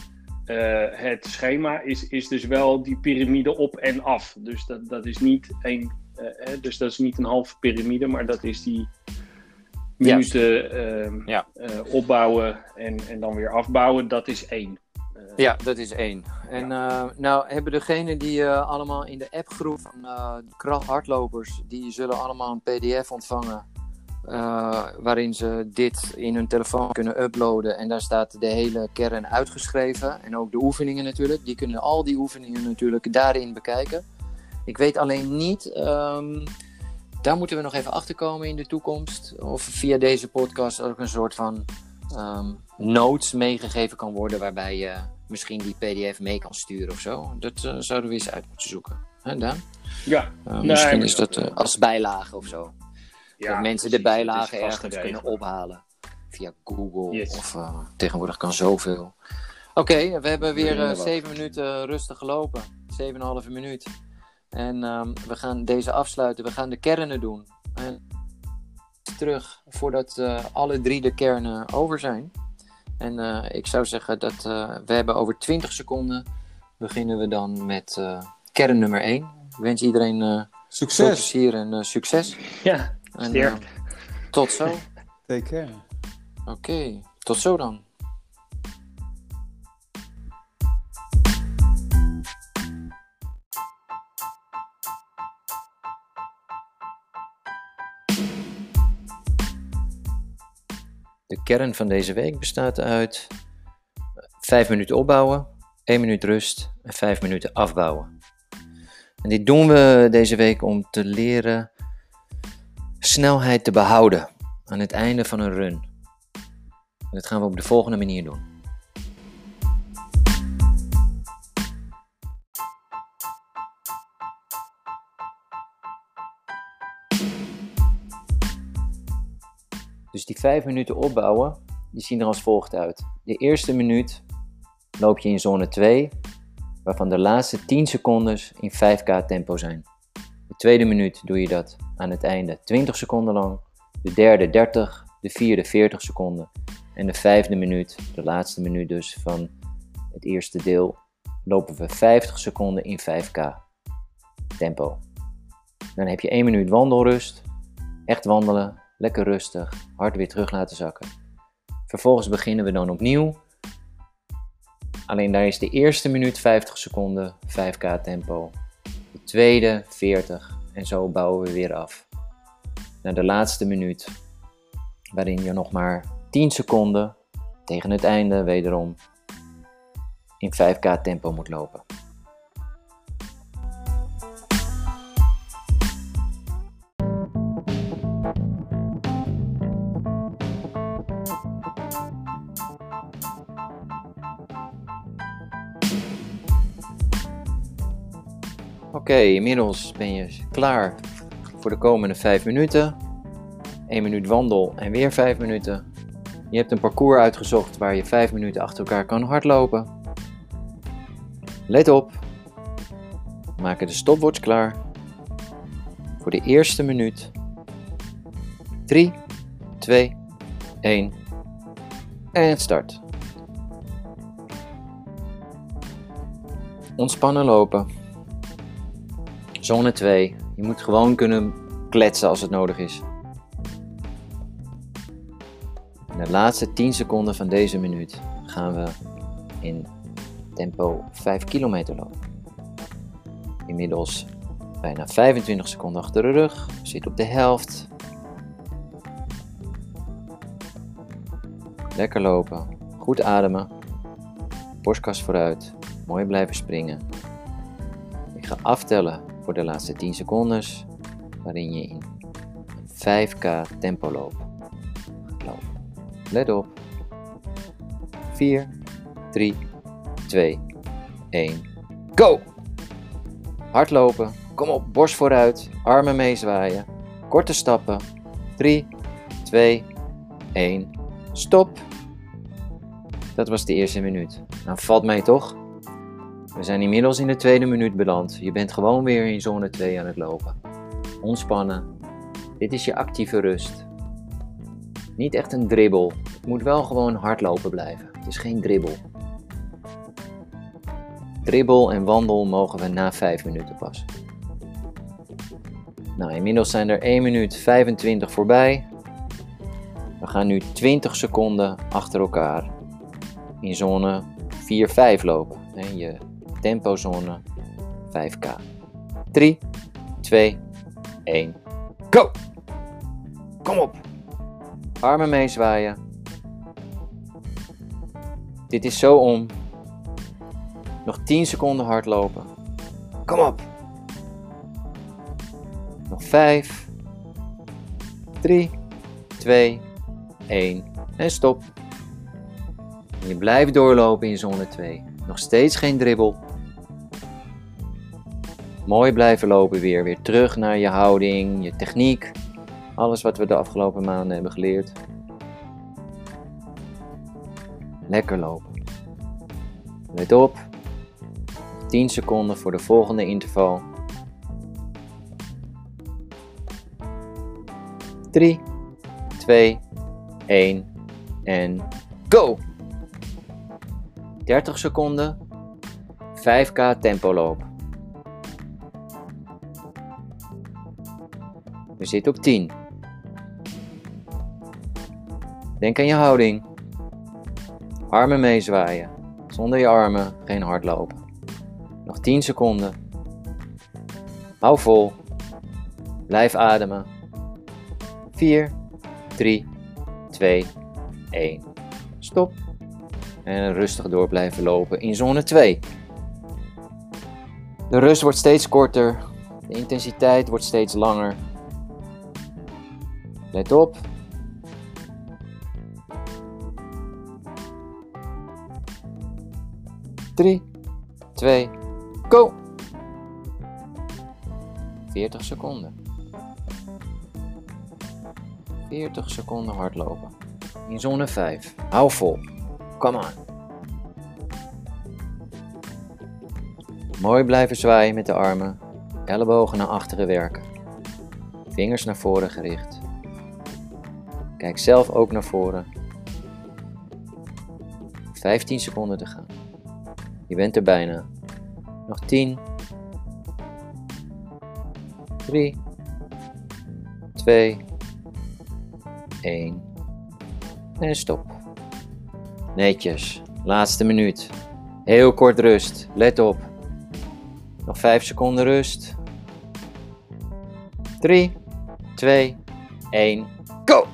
eh, het schema is, is dus wel die piramide op en af. Dus dat, dat is niet één, hè, dus dat is niet een halve piramide, maar dat is die minuten ehm, Ja. eh, opbouwen en, en dan weer afbouwen, dat is één. Ja, dat is één. En eh, nou hebben degenen die eh, allemaal in de appgroep van eh krachthardlopers, die zullen allemaal een pdf ontvangen. waarin ze dit in hun telefoon kunnen uploaden. En daar staat de hele kern uitgeschreven. En ook de oefeningen natuurlijk. Die kunnen al die oefeningen natuurlijk daarin bekijken. Ik weet alleen niet, ehm, daar moeten we nog even achter komen in de toekomst. Of via deze podcast ook een soort van ehm, notes meegegeven kan worden. Waarbij je misschien die PDF mee kan sturen of zo. Dat eh, zouden we eens uit moeten zoeken. Hè, Daan? ja, Uh, Nee, misschien is dat eh, eh, als bijlage of zo. ja, dat mensen de bijlagen vast ergens kunnen ophalen. Via Google. Yes. Of eh, tegenwoordig kan zoveel. Oké, we hebben weer eh, zeven minuten rustig gelopen. Zeven en een halve minuut. En ehm, we gaan deze afsluiten. We gaan de kernen doen. En terug voordat eh, alle drie de kernen over zijn. En eh, ik zou zeggen dat eh, we hebben over 20 seconden beginnen we dan met eh, kern nummer 1. Ik wens iedereen eh, veel Succes. plezier en eh, succes. Ja, En, tot zo. Take care. Oké, tot zo dan. De kern van deze week bestaat uit 5 minuten opbouwen, 1 minuut rust en 5 minuten afbouwen. En dit doen we deze week om te leren snelheid te behouden aan het einde van een run. En dat gaan we op de volgende manier doen. Dus die vijf minuten opbouwen, die zien er als volgt uit. De eerste minuut loop je in zone 2, waarvan de laatste 10 secondes in 5k tempo zijn. De tweede minuut doe je dat aan het einde 20 seconden lang, de derde 30, de vierde 40 seconden en de vijfde minuut, de laatste minuut dus van het eerste deel, lopen we 50 seconden in 5k tempo. Dan heb je 1 minuut wandelrust, echt wandelen, lekker rustig, hard weer terug laten zakken. Vervolgens beginnen we dan opnieuw. Alleen daar is de eerste minuut 50 seconden 5k tempo, de tweede 40 en zo bouwen we weer af. Naar de laatste minuut, waarin je nog maar 10 seconden tegen het einde wederom in 5k tempo moet lopen. Oké, inmiddels ben je klaar voor de komende 5 minuten. 1 minuut wandel en weer 5 minuten. Je hebt een parcours uitgezocht waar je 5 minuten achter elkaar kan hardlopen. Let op. We maken de stopwatch klaar. Voor de eerste minuut. 3, 2, 1. En start. Ontspannen lopen. Zone 2. Je moet gewoon kunnen kletsen als het nodig is. In de laatste 10 seconden van deze minuut gaan we in tempo 5 kilometer lopen. Inmiddels bijna 25 seconden achter de rug. Zit op de helft. Lekker lopen. Goed ademen. Borstkas vooruit. Mooi blijven springen. Ik ga aftellen voor de laatste 10 secondes, waarin je in 5k tempo loopt. Lopen. Let op. 4, 3, 2, 1, go! Hardlopen. Kom op, borst vooruit. Armen meezwaaien. Korte stappen. 3, 2, 1, stop. Dat was de eerste minuut. Nou, valt mee toch? We zijn inmiddels in de tweede minuut beland. Je bent gewoon weer in zone 2 aan het lopen. Ontspannen. Dit is je actieve rust. Niet echt een dribbel. Het moet wel gewoon hardlopen blijven. Het is geen dribbel. Dribbel en wandel mogen we na 5 minuten pas. Nou, inmiddels zijn er 1 minuut 25 voorbij. We gaan nu 20 seconden achter elkaar in zone 4-5 lopen. En je tempozone 5K. 3, 2, 1, go! Kom op! Armen meezwaaien. Dit is zo om. Nog 10 seconden hardlopen. Kom op! Nog 5, 3, 2, 1 en stop. En je blijft doorlopen in zone 2. Nog steeds geen dribbel. Mooi blijven lopen weer. Weer terug naar je houding, je techniek. Alles wat we de afgelopen maanden hebben geleerd. Lekker lopen. Let op. 10 seconden voor de volgende interval. 3, 2, 1 en go! 30 seconden, 5k tempo lopen. We zitten op 10. Denk aan je houding. Armen meezwaaien. Zonder je armen geen hardlopen. Nog 10 seconden. Hou vol. Blijf ademen. 4, 3, 2, 1. Stop. En rustig door blijven lopen in zone 2. De rust wordt steeds korter. De intensiteit wordt steeds langer. Let op. Drie, twee, go! 40 seconden. 40 seconden hardlopen. In zone 5. Hou vol. Kom aan. Mooi blijven zwaaien met de armen. Ellebogen naar achteren werken. Vingers naar voren gericht. Kijk zelf ook naar voren. 15 seconden te gaan. Je bent er bijna. Nog 10. 3. 2. 1. En stop. Netjes. Laatste minuut. Heel kort rust. Let op. Nog 5 seconden rust. 3, 2, 1, go!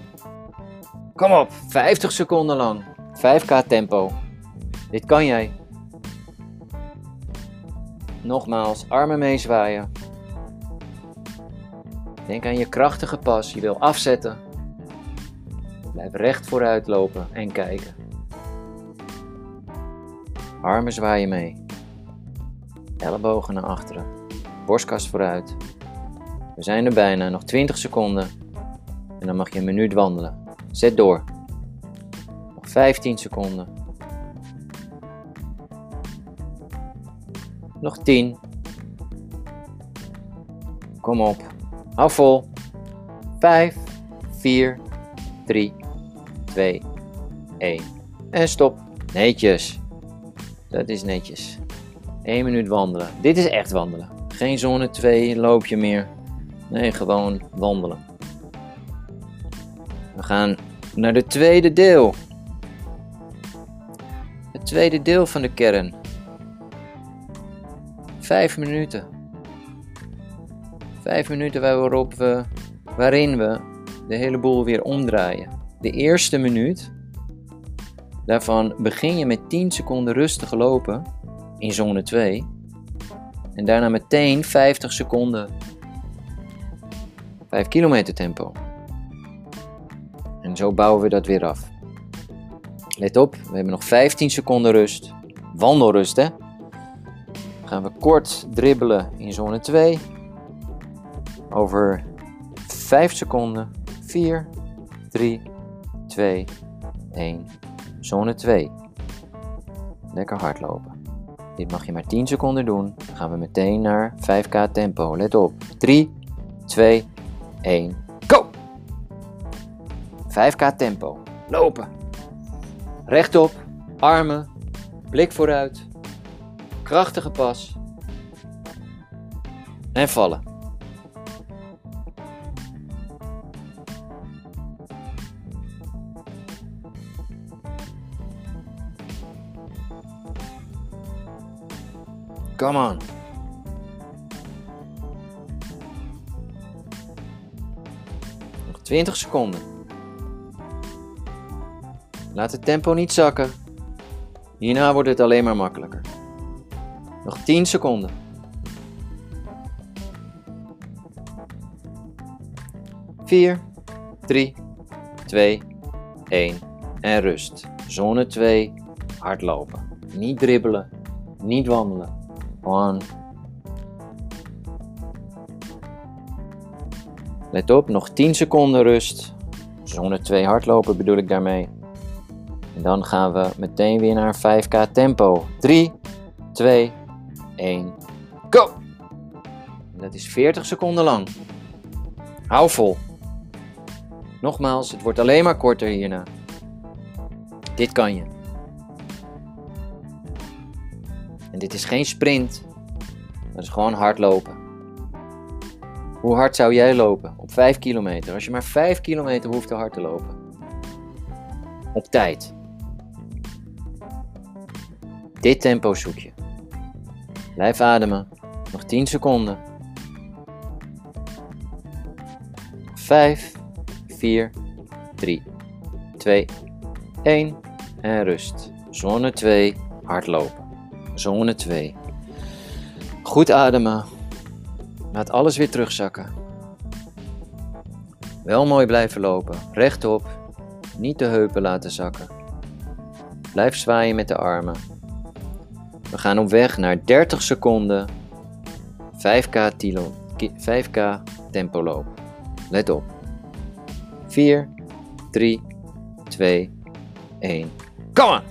Kom op, 50 seconden lang. 5k tempo. Dit kan jij. Nogmaals, armen meezwaaien. Denk aan je krachtige pas. Je wil afzetten. Blijf recht vooruit lopen en kijken. Armen zwaaien mee. Ellebogen naar achteren. Borstkast vooruit. We zijn er bijna, nog 20 seconden. En dan mag je een minuut wandelen. Zet door. Nog 15 seconden. Nog 10. Kom op. Hou vol. 5, 4, 3, 2, 1. En stop. Netjes. Dat is netjes. 1 minuut wandelen. Dit is echt wandelen. Geen zone 2 loopje meer. Nee, gewoon wandelen. We gaan naar het tweede deel. Het tweede deel van de kern. Vijf minuten. Vijf minuten waarop we, waarin we de hele boel weer omdraaien. De eerste minuut, daarvan begin je met 10 seconden rustig lopen in zone 2. En daarna meteen 50 seconden 5 kilometer tempo. Zo bouwen we dat weer af. Let op, we hebben nog 15 seconden rust. Wandelrust, hè? Gaan we kort dribbelen in zone 2. Over 5 seconden. 4, 3, 2, 1. Zone 2. Lekker hardlopen. Dit mag je maar 10 seconden doen. Dan gaan we meteen naar 5k tempo. Let op. 3, 2, 1, go! 5k tempo. Lopen. Rechtop. Armen. Blik vooruit. Krachtige pas. En vallen. Come on. Nog 20 seconden. Laat het tempo niet zakken. Hierna wordt het alleen maar makkelijker. Nog 10 seconden. Vier, drie, twee, één en rust. Zone 2, hardlopen. Niet dribbelen, niet wandelen. Gewoon. Let op, nog 10 seconden rust. Zone 2 hardlopen bedoel ik daarmee. En dan gaan we meteen weer naar 5k tempo. 3, 2, 1, go! Dat is 40 seconden lang. Hou vol. Nogmaals, het wordt alleen maar korter hierna. Dit kan je. En dit is geen sprint. Dat is gewoon hardlopen. Hoe hard zou jij lopen? Op 5 kilometer. Als je maar 5 kilometer hoeft te hard te lopen. Op tijd. Dit tempo zoek je. Blijf ademen. Nog 10 seconden. 5, 4, 3, 2, 1 en rust. Zone 2, hardlopen. Zone 2. Goed ademen. Laat alles weer terugzakken. Wel mooi blijven lopen. Rechtop. Niet de heupen laten zakken. Blijf zwaaien met de armen. We gaan op weg naar 30 seconden 5k, tilo, 5k tempo lopen. Let op. 4, 3, 2, 1. Kom on!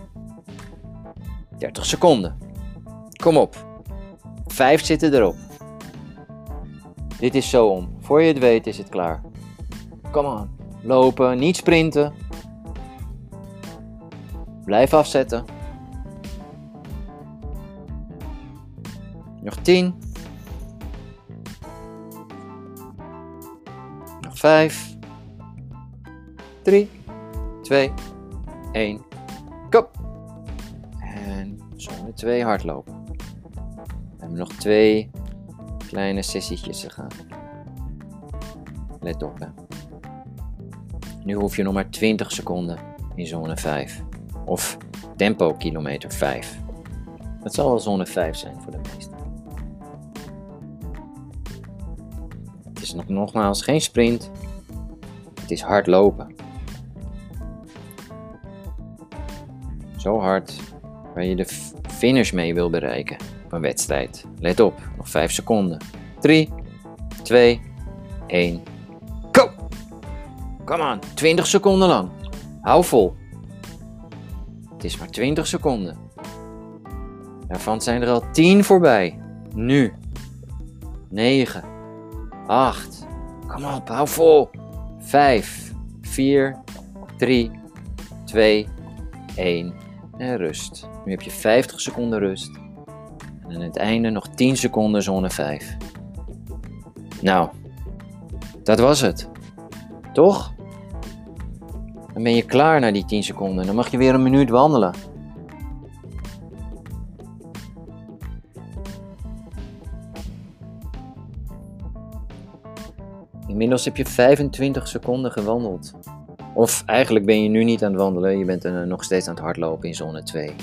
30 seconden. Kom op. 5 zitten erop. Dit is zo om. Voor je het weet is het klaar. Kom on. Lopen, niet sprinten. Blijf afzetten. Nog 10. Nog 5. 3, 2, 1. Kom. En zone 2 hardlopen. We hebben nog twee kleine sessietjes te gaan. Let op hè. Nu hoef je nog maar 20 seconden in zone 5. Of tempo kilometer 5. Het zal wel zone 5 zijn voor de meesten. Is nog nogmaals geen sprint. Het is hard lopen. Zo hard waar je de finish mee wil bereiken op een wedstrijd. Let op, nog 5 seconden. 3, 2, 1, go! Come on, 20 seconden lang. Hou vol. Het is maar 20 seconden. Daarvan zijn er al 10 voorbij. Nu. 9, 8, kom op, hou vol. 5, 4, 3, 2, 1 en rust. Nu heb je 50 seconden rust. En aan het einde nog 10 seconden zone 5. Nou, dat was het. Toch? Dan ben je klaar na die 10 seconden. Dan mag je weer een minuut wandelen. Inmiddels heb je 25 seconden gewandeld. Of eigenlijk ben je nu niet aan het wandelen, je bent er nog steeds aan het hardlopen in zone 2.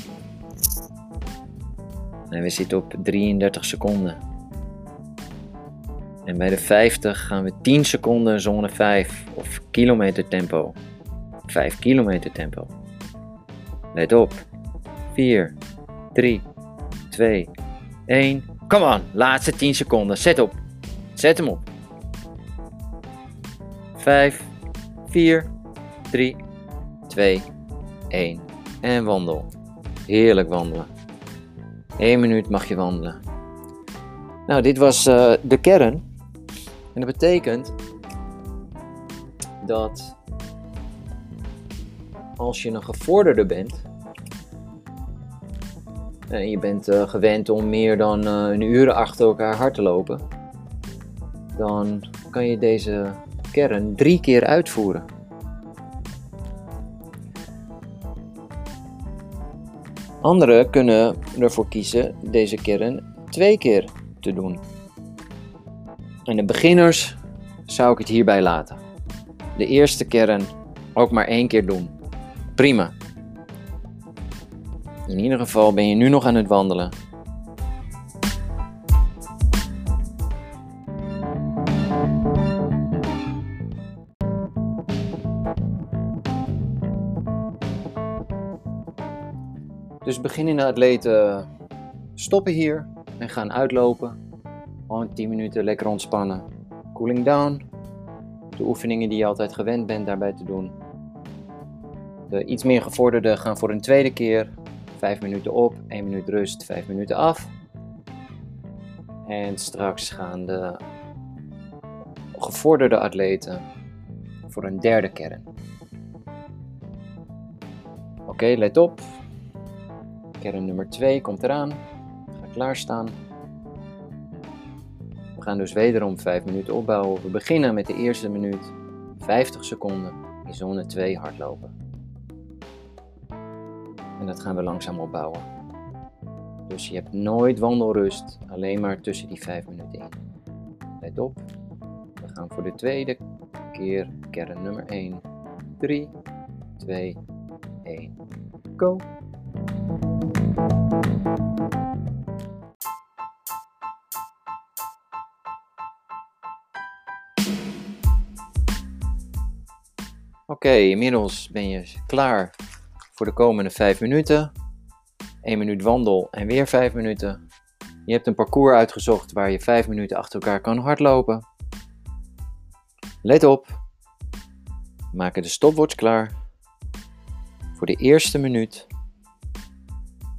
En we zitten op 33 seconden. En bij de 50 gaan we 10 seconden zone 5 of kilometer tempo. 5 kilometer tempo. Let op. 4, 3, 2, 1. Come on, laatste 10 seconden. Zet op. Zet hem op. 5, 4, 3, 2, 1 en wandel. Heerlijk wandelen. 1 minuut mag je wandelen. Nou, dit was uh, de kern. En dat betekent dat als je een gevorderde bent en je bent uh, gewend om meer dan uh, een uur achter elkaar hard te lopen, dan kan je deze kern drie keer uitvoeren. Anderen kunnen ervoor kiezen deze kern twee keer te doen. En de beginners zou ik het hierbij laten. De eerste kern ook maar één keer doen. Prima. In ieder geval ben je nu nog aan het wandelen. Dus beginnende atleten stoppen hier en gaan uitlopen. Gewoon 10 minuten lekker ontspannen. Cooling down. De oefeningen die je altijd gewend bent daarbij te doen. De iets meer gevorderden gaan voor een tweede keer. 5 minuten op, 1 minuut rust, 5 minuten af. En straks gaan de gevorderde atleten voor een derde kern. Oké, let op. Kern nummer 2 komt eraan. Ga klaarstaan. We gaan dus wederom 5 minuten opbouwen. We beginnen met de eerste minuut 50 seconden in zone 2 hardlopen. En dat gaan we langzaam opbouwen. Dus je hebt nooit wandelrust, alleen maar tussen die 5 minuten in. Let op, we gaan voor de tweede keer kern nummer 1. 3, 2, 1, go! Oké, okay, inmiddels ben je klaar voor de komende 5 minuten. 1 minuut wandel en weer 5 minuten. Je hebt een parcours uitgezocht waar je 5 minuten achter elkaar kan hardlopen. Let op. Maken de stopwatch klaar. Voor de eerste minuut.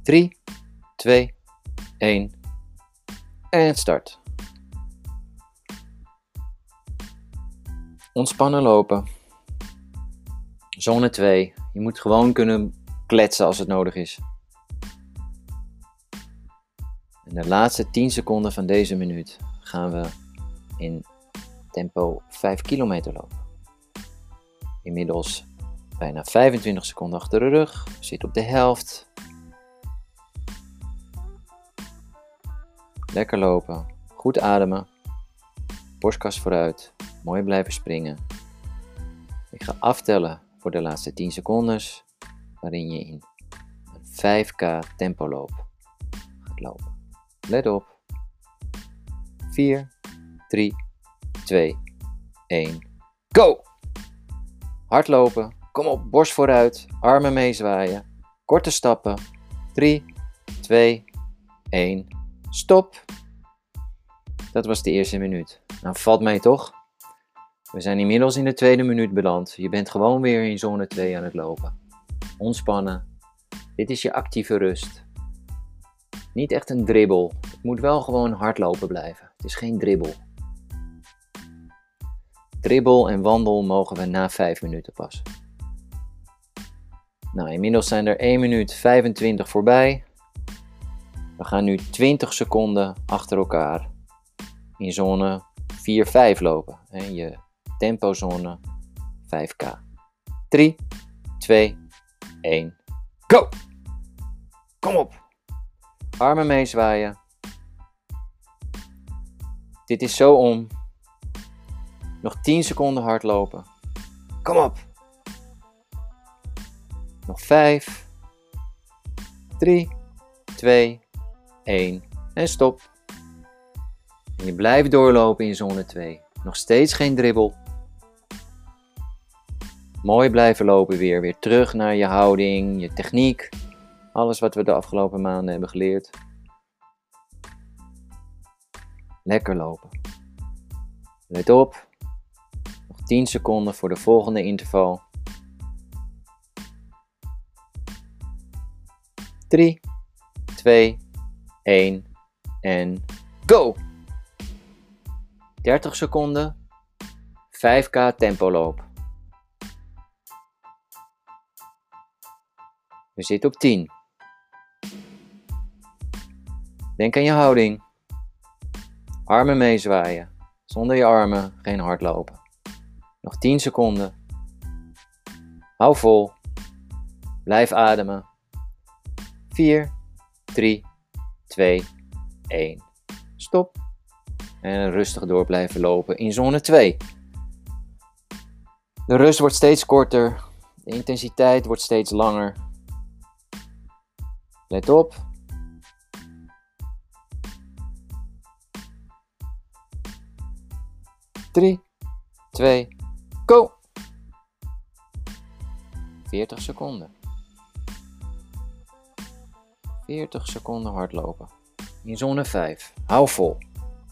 3, 2, 1 en start. Ontspannen lopen. Zone 2. Je moet gewoon kunnen kletsen als het nodig is. In de laatste 10 seconden van deze minuut gaan we in tempo 5 kilometer lopen. Inmiddels bijna 25 seconden achter de rug. Zit op de helft. Lekker lopen. Goed ademen. Borstkas vooruit. Mooi blijven springen. Ik ga aftellen voor de laatste 10 secondes, waarin je in een 5k tempo loop gaat lopen. Let op. 4, 3, 2, 1, go! Hardlopen, kom op, borst vooruit, armen meezwaaien, korte stappen. 3, 2, 1, stop. Dat was de eerste minuut. Nou, valt mij toch? We zijn inmiddels in de tweede minuut beland. Je bent gewoon weer in zone 2 aan het lopen. Ontspannen. Dit is je actieve rust. Niet echt een dribbel. Het moet wel gewoon hardlopen blijven. Het is geen dribbel. Dribbel en wandel mogen we na 5 minuten pas. Nou, inmiddels zijn er 1 minuut 25 voorbij. We gaan nu 20 seconden achter elkaar in zone 4-5 lopen. Je tempozone 5K. 3, 2, 1, go! Kom op! Armen meezwaaien. Dit is zo om. Nog 10 seconden hardlopen. Kom op! Nog 5, 3, 2, 1 en stop. En je blijft doorlopen in zone 2. Nog steeds geen dribbel. Mooi blijven lopen weer. Weer terug naar je houding, je techniek. Alles wat we de afgelopen maanden hebben geleerd. Lekker lopen. Let op. Nog 10 seconden voor de volgende interval. 3, 2, 1 en go! 30 seconden, 5k tempo loop. We zitten op 10. Denk aan je houding. Armen meezwaaien. Zonder je armen geen hardlopen. Nog 10 seconden. Hou vol. Blijf ademen. 4, 3, 2, 1. Stop. En rustig door blijven lopen in zone 2. De rust wordt steeds korter. De intensiteit wordt steeds langer. Let op. Drie, twee, go! 40 seconden. 40 seconden hardlopen. In zone 5. Hou vol.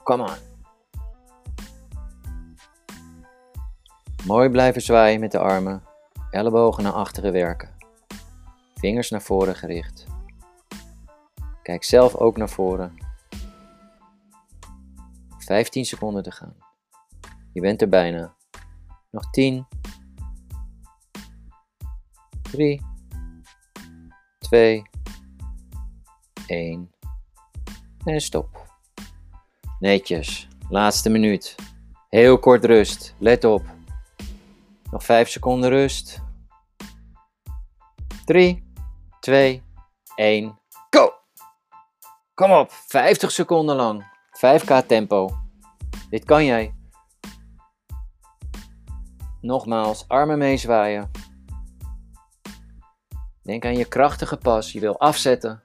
Come on. Mooi blijven zwaaien met de armen. Ellebogen naar achteren werken. Vingers naar voren gericht. Kijk zelf ook naar voren. 15 seconden te gaan. Je bent er bijna. Nog 10. 3. 2. 1. En stop. Netjes. Laatste minuut. Heel kort rust. Let op. Nog 5 seconden rust. 3, 2, 1, go! Kom op, 50 seconden lang. 5k tempo. Dit kan jij. Nogmaals, armen meezwaaien. Denk aan je krachtige pas. Je wil afzetten.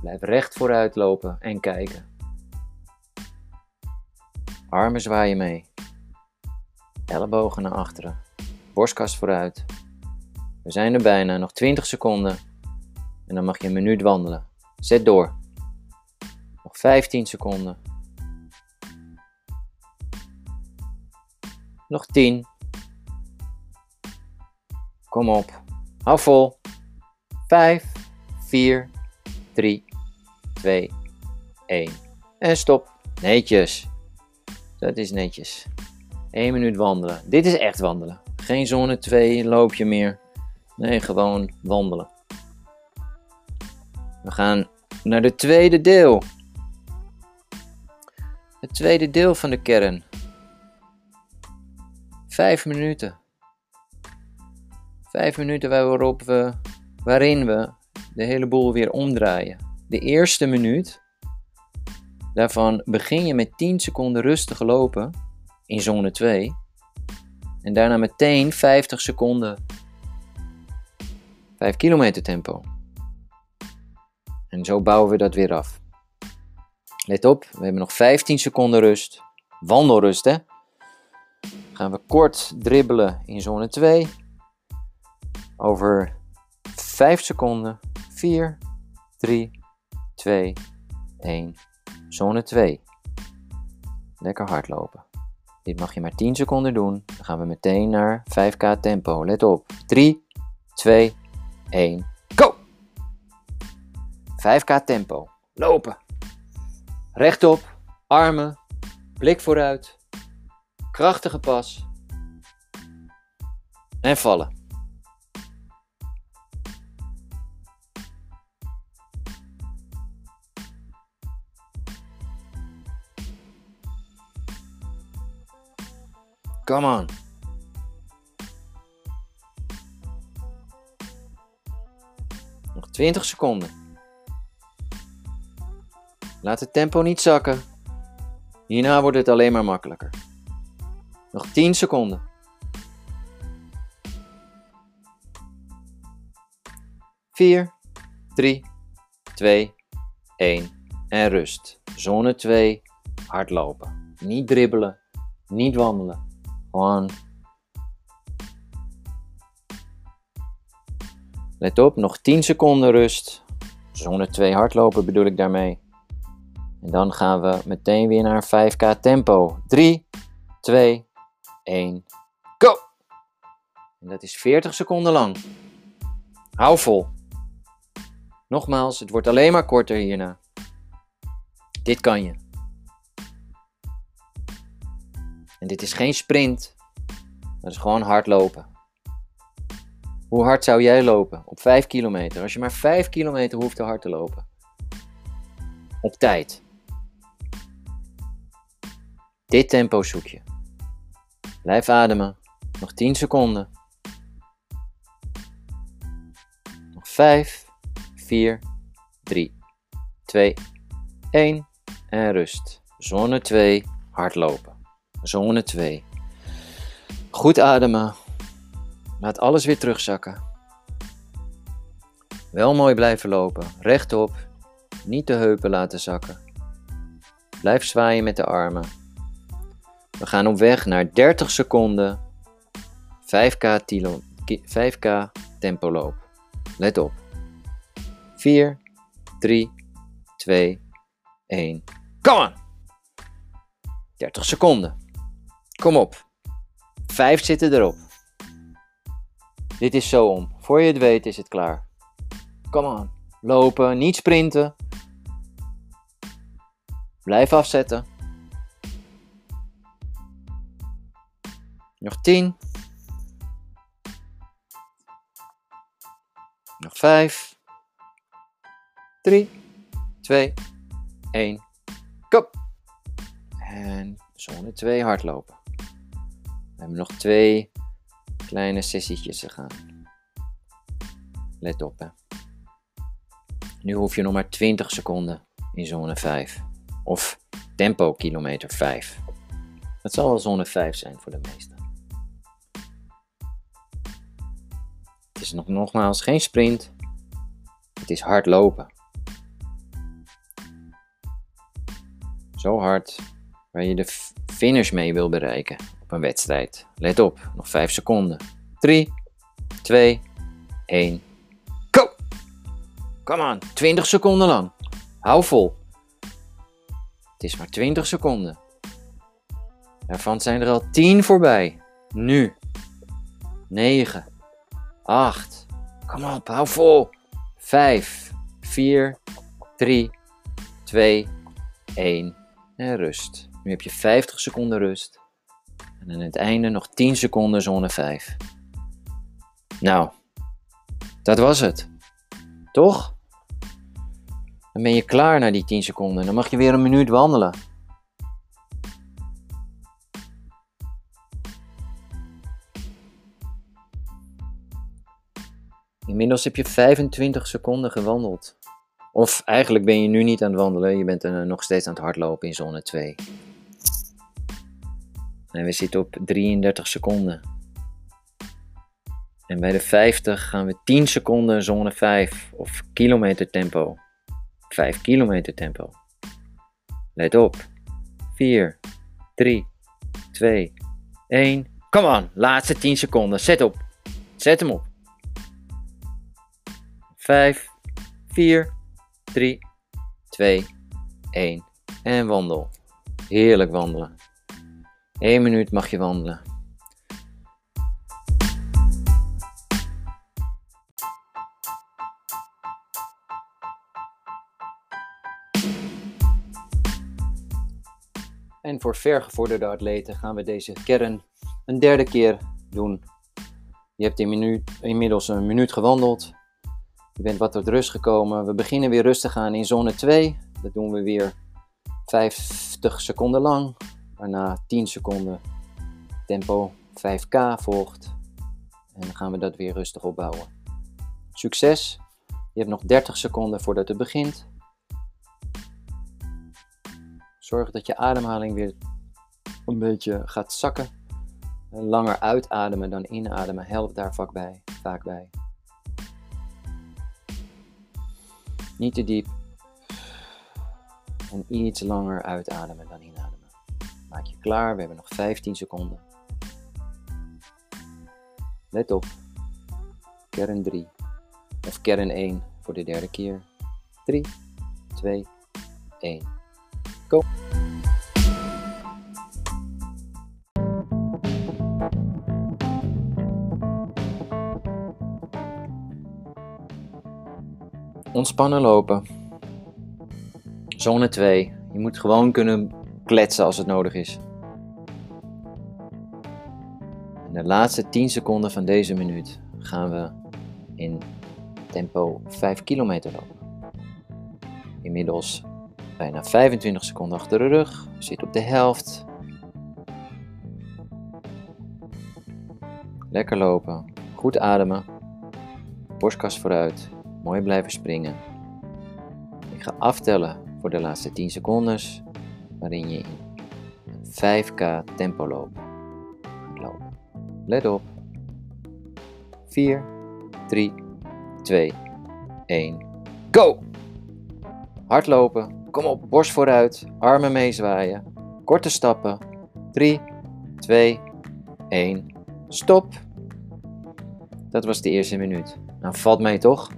Blijf recht vooruit lopen en kijken. Armen zwaaien mee. Ellebogen naar achteren. Borstkast vooruit. We zijn er bijna. Nog 20 seconden. En dan mag je een minuut wandelen. Zet door. Nog 15 seconden. Nog 10. Kom op. Hou vol. 5, 4, 3, 2, 1. En stop. Netjes. Dat is netjes. 1 minuut wandelen. Dit is echt wandelen. Geen zone 2 loopje meer. Nee, gewoon wandelen. We gaan naar het tweede deel. Het tweede deel van de kern. Vijf minuten. Vijf minuten waarop we, waarin we de hele boel weer omdraaien. De eerste minuut, daarvan begin je met 10 seconden rustig lopen in zone 2. En daarna meteen 50 seconden 5 kilometer tempo. En zo bouwen we dat weer af. Let op, we hebben nog 15 seconden rust. Wandelrust hè. Gaan we kort dribbelen in zone 2. Over 5 seconden. 4, 3, 2, 1. Zone 2. Lekker hardlopen. Dit mag je maar 10 seconden doen. Dan gaan we meteen naar 5k tempo. Let op. 3, 2, 1. Go! 5k tempo. Lopen. Rechtop. Armen. Blik vooruit. Krachtige pas. En vallen. Come on. Nog 20 seconden. Laat het tempo niet zakken. Hierna wordt het alleen maar makkelijker. Nog 10 seconden. Vier, drie, twee, één en rust. Zone 2, hardlopen. Niet dribbelen, niet wandelen. Gewoon. Let op, nog 10 seconden rust. Zone 2 hardlopen bedoel ik daarmee. En dan gaan we meteen weer naar 5k tempo. 3, 2, 1, go! En dat is 40 seconden lang. Hou vol. Nogmaals, het wordt alleen maar korter hierna. Dit kan je. En dit is geen sprint. Dat is gewoon hardlopen. Hoe hard zou jij lopen? Op 5 kilometer. Als je maar 5 kilometer hoeft te hard te lopen. Op tijd. Dit tempo zoek je. Blijf ademen. Nog 10 seconden. Nog 5, 4, 3, 2, 1 en rust. Zone 2, hardlopen. Zone 2. Goed ademen. Laat alles weer terugzakken. Wel mooi blijven lopen. Rechtop. Niet de heupen laten zakken. Blijf zwaaien met de armen. We gaan op weg naar 30 seconden 5k, tilo, 5k tempo loop. Let op. 4, 3, 2, 1. Come on! 30 seconden. Kom op. 5 zitten erop. Dit is zo om. Voor je het weet is het klaar. Come on. Lopen, niet sprinten. Blijf afzetten. Nog 10. Nog 5. 3, 2, 1. Kom. En zone 2 hardlopen. We hebben nog twee kleine sessietjes te gaan. Let op hè. Nu hoef je nog maar 20 seconden in zone 5. Of tempo kilometer 5. Het zal wel zone 5 zijn voor de meesten. Nog, nogmaals geen sprint. Het is hard lopen. Zo hard waar je de finish mee wil bereiken op een wedstrijd. Let op, nog 5 seconden. 3, 2, 1, go! Come on, 20 seconden lang. Hou vol. Het is maar 20 seconden. Daarvan zijn er al 10 voorbij. Nu. 9, 8, kom op, hou vol. 5, 4, 3, 2, 1 en rust. Nu heb je 50 seconden rust. En aan het einde nog 10 seconden zone 5. Nou, dat was het. Toch? Dan ben je klaar na die 10 seconden. Dan mag je weer een minuut wandelen. Inmiddels heb je 25 seconden gewandeld. Of eigenlijk ben je nu niet aan het wandelen, je bent er nog steeds aan het hardlopen in zone 2. En we zitten op 33 seconden. En bij de 50 gaan we 10 seconden zone 5 of kilometer tempo. 5 kilometer tempo. Let op. 4, 3, 2, 1. Come on, laatste 10 seconden. Zet op. Zet hem op. 5, 4, 3, 2, 1 en wandel. Heerlijk wandelen. 1 minuut mag je wandelen. En voor vergevorderde atleten gaan we deze kern een derde keer doen. Je hebt inmiddels een minuut gewandeld. Je bent wat tot rust gekomen. We beginnen weer rustig aan in zone 2. Dat doen we weer 50 seconden lang. Waarna 10 seconden tempo 5k volgt. En dan gaan we dat weer rustig opbouwen. Succes! Je hebt nog 30 seconden voordat het begint. Zorg dat je ademhaling weer een beetje gaat zakken. Langer uitademen dan inademen helpt daar vaak bij. Vaak bij. Niet te diep. En iets langer uitademen dan inademen. Maak je klaar, we hebben nog 15 seconden. Let op. Kern 3. Of kern 1 voor de derde keer. 3, 2, 1. Go! Ontspannen lopen. Zone 2. Je moet gewoon kunnen kletsen als het nodig is. In de laatste 10 seconden van deze minuut gaan we in tempo 5 kilometer lopen. Inmiddels bijna 25 seconden achter de rug. Zit op de helft. Lekker lopen. Goed ademen. Borstkas vooruit. Mooi blijven springen. Ik ga aftellen voor de laatste 10 secondes. Waarin je in 5k tempo loopt. lopen. Let op. 4, 3, 2, 1. Go! Hardlopen. Kom op, borst vooruit. Armen meezwaaien. Korte stappen. 3, 2, 1. Stop. Dat was de eerste minuut. Nou, valt mee toch?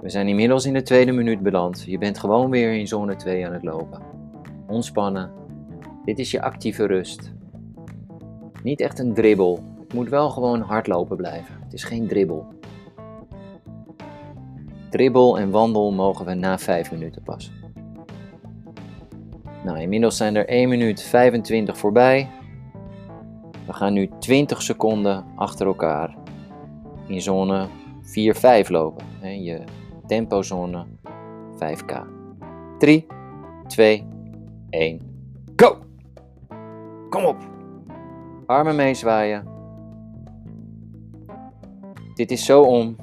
We zijn inmiddels in de tweede minuut beland. Je bent gewoon weer in zone 2 aan het lopen. Ontspannen. Dit is je actieve rust. Niet echt een dribbel. Het moet wel gewoon hardlopen blijven. Het is geen dribbel. Dribbel en wandel mogen we na 5 minuten pas. Nou, inmiddels zijn er 1 minuut 25 voorbij. We gaan nu 20 seconden achter elkaar in zone 4-5 lopen. Je tempozone 5K. 3, 2, 1, go! Kom op! Armen meezwaaien. Dit is zo om.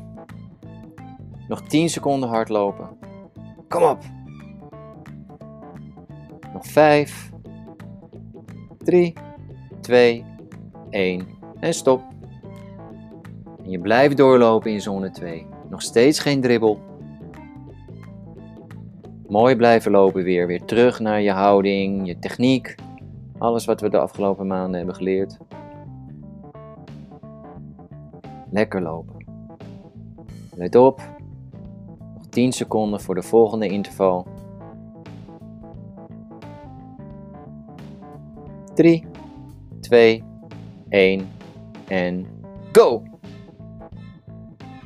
Nog 10 seconden hardlopen. Kom op! Nog 5, 3, 2, 1 en stop. En je blijft doorlopen in zone 2. Nog steeds geen dribbel. Mooi blijven lopen weer. Weer terug naar je houding, je techniek. Alles wat we de afgelopen maanden hebben geleerd. Lekker lopen. Let op. Nog 10 seconden voor de volgende interval. 3, 2, 1 en go!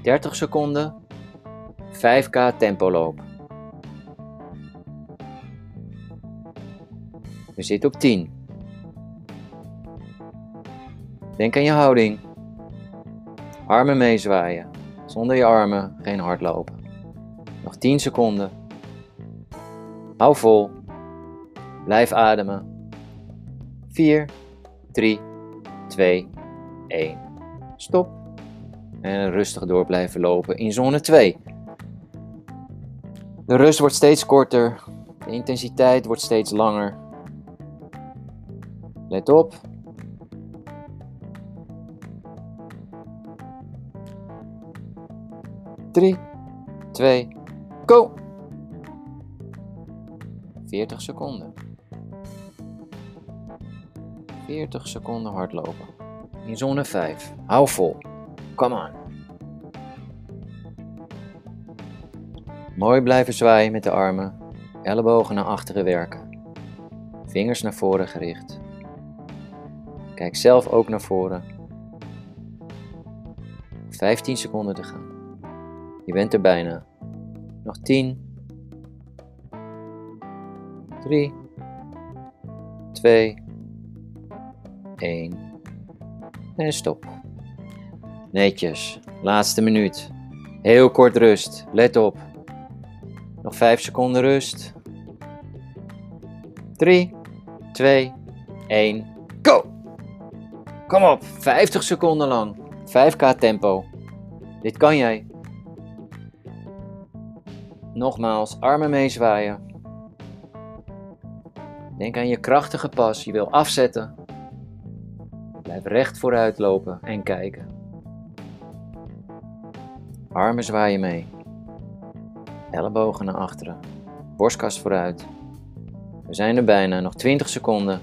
30 seconden, 5k tempo loop. We zitten op 10. Denk aan je houding. Armen meezwaaien. Zonder je armen geen hardlopen. Nog 10 seconden. Hou vol. Blijf ademen. 4, 3, 2, 1. Stop. En rustig door blijven lopen in zone 2. De rust wordt steeds korter. De intensiteit wordt steeds langer. Let op. Drie, twee, go! 40 seconden. 40 seconden hardlopen. In zone 5. Hou vol. Come on. Mooi blijven zwaaien met de armen. Ellebogen naar achteren werken. Vingers naar voren gericht. Kijk zelf ook naar voren. 15 seconden te gaan. Je bent er bijna. Nog 10. 3. 2. 1. En stop. Netjes. Laatste minuut. Heel kort rust. Let op. Nog 5 seconden rust. 3, 2, 1, go! Kom op, 50 seconden lang. 5k tempo. Dit kan jij. Nogmaals, armen meezwaaien. Denk aan je krachtige pas. Je wil afzetten. Blijf recht vooruit lopen en kijken. Armen zwaaien mee. Ellebogen naar achteren. Borstkas vooruit. We zijn er bijna, nog 20 seconden.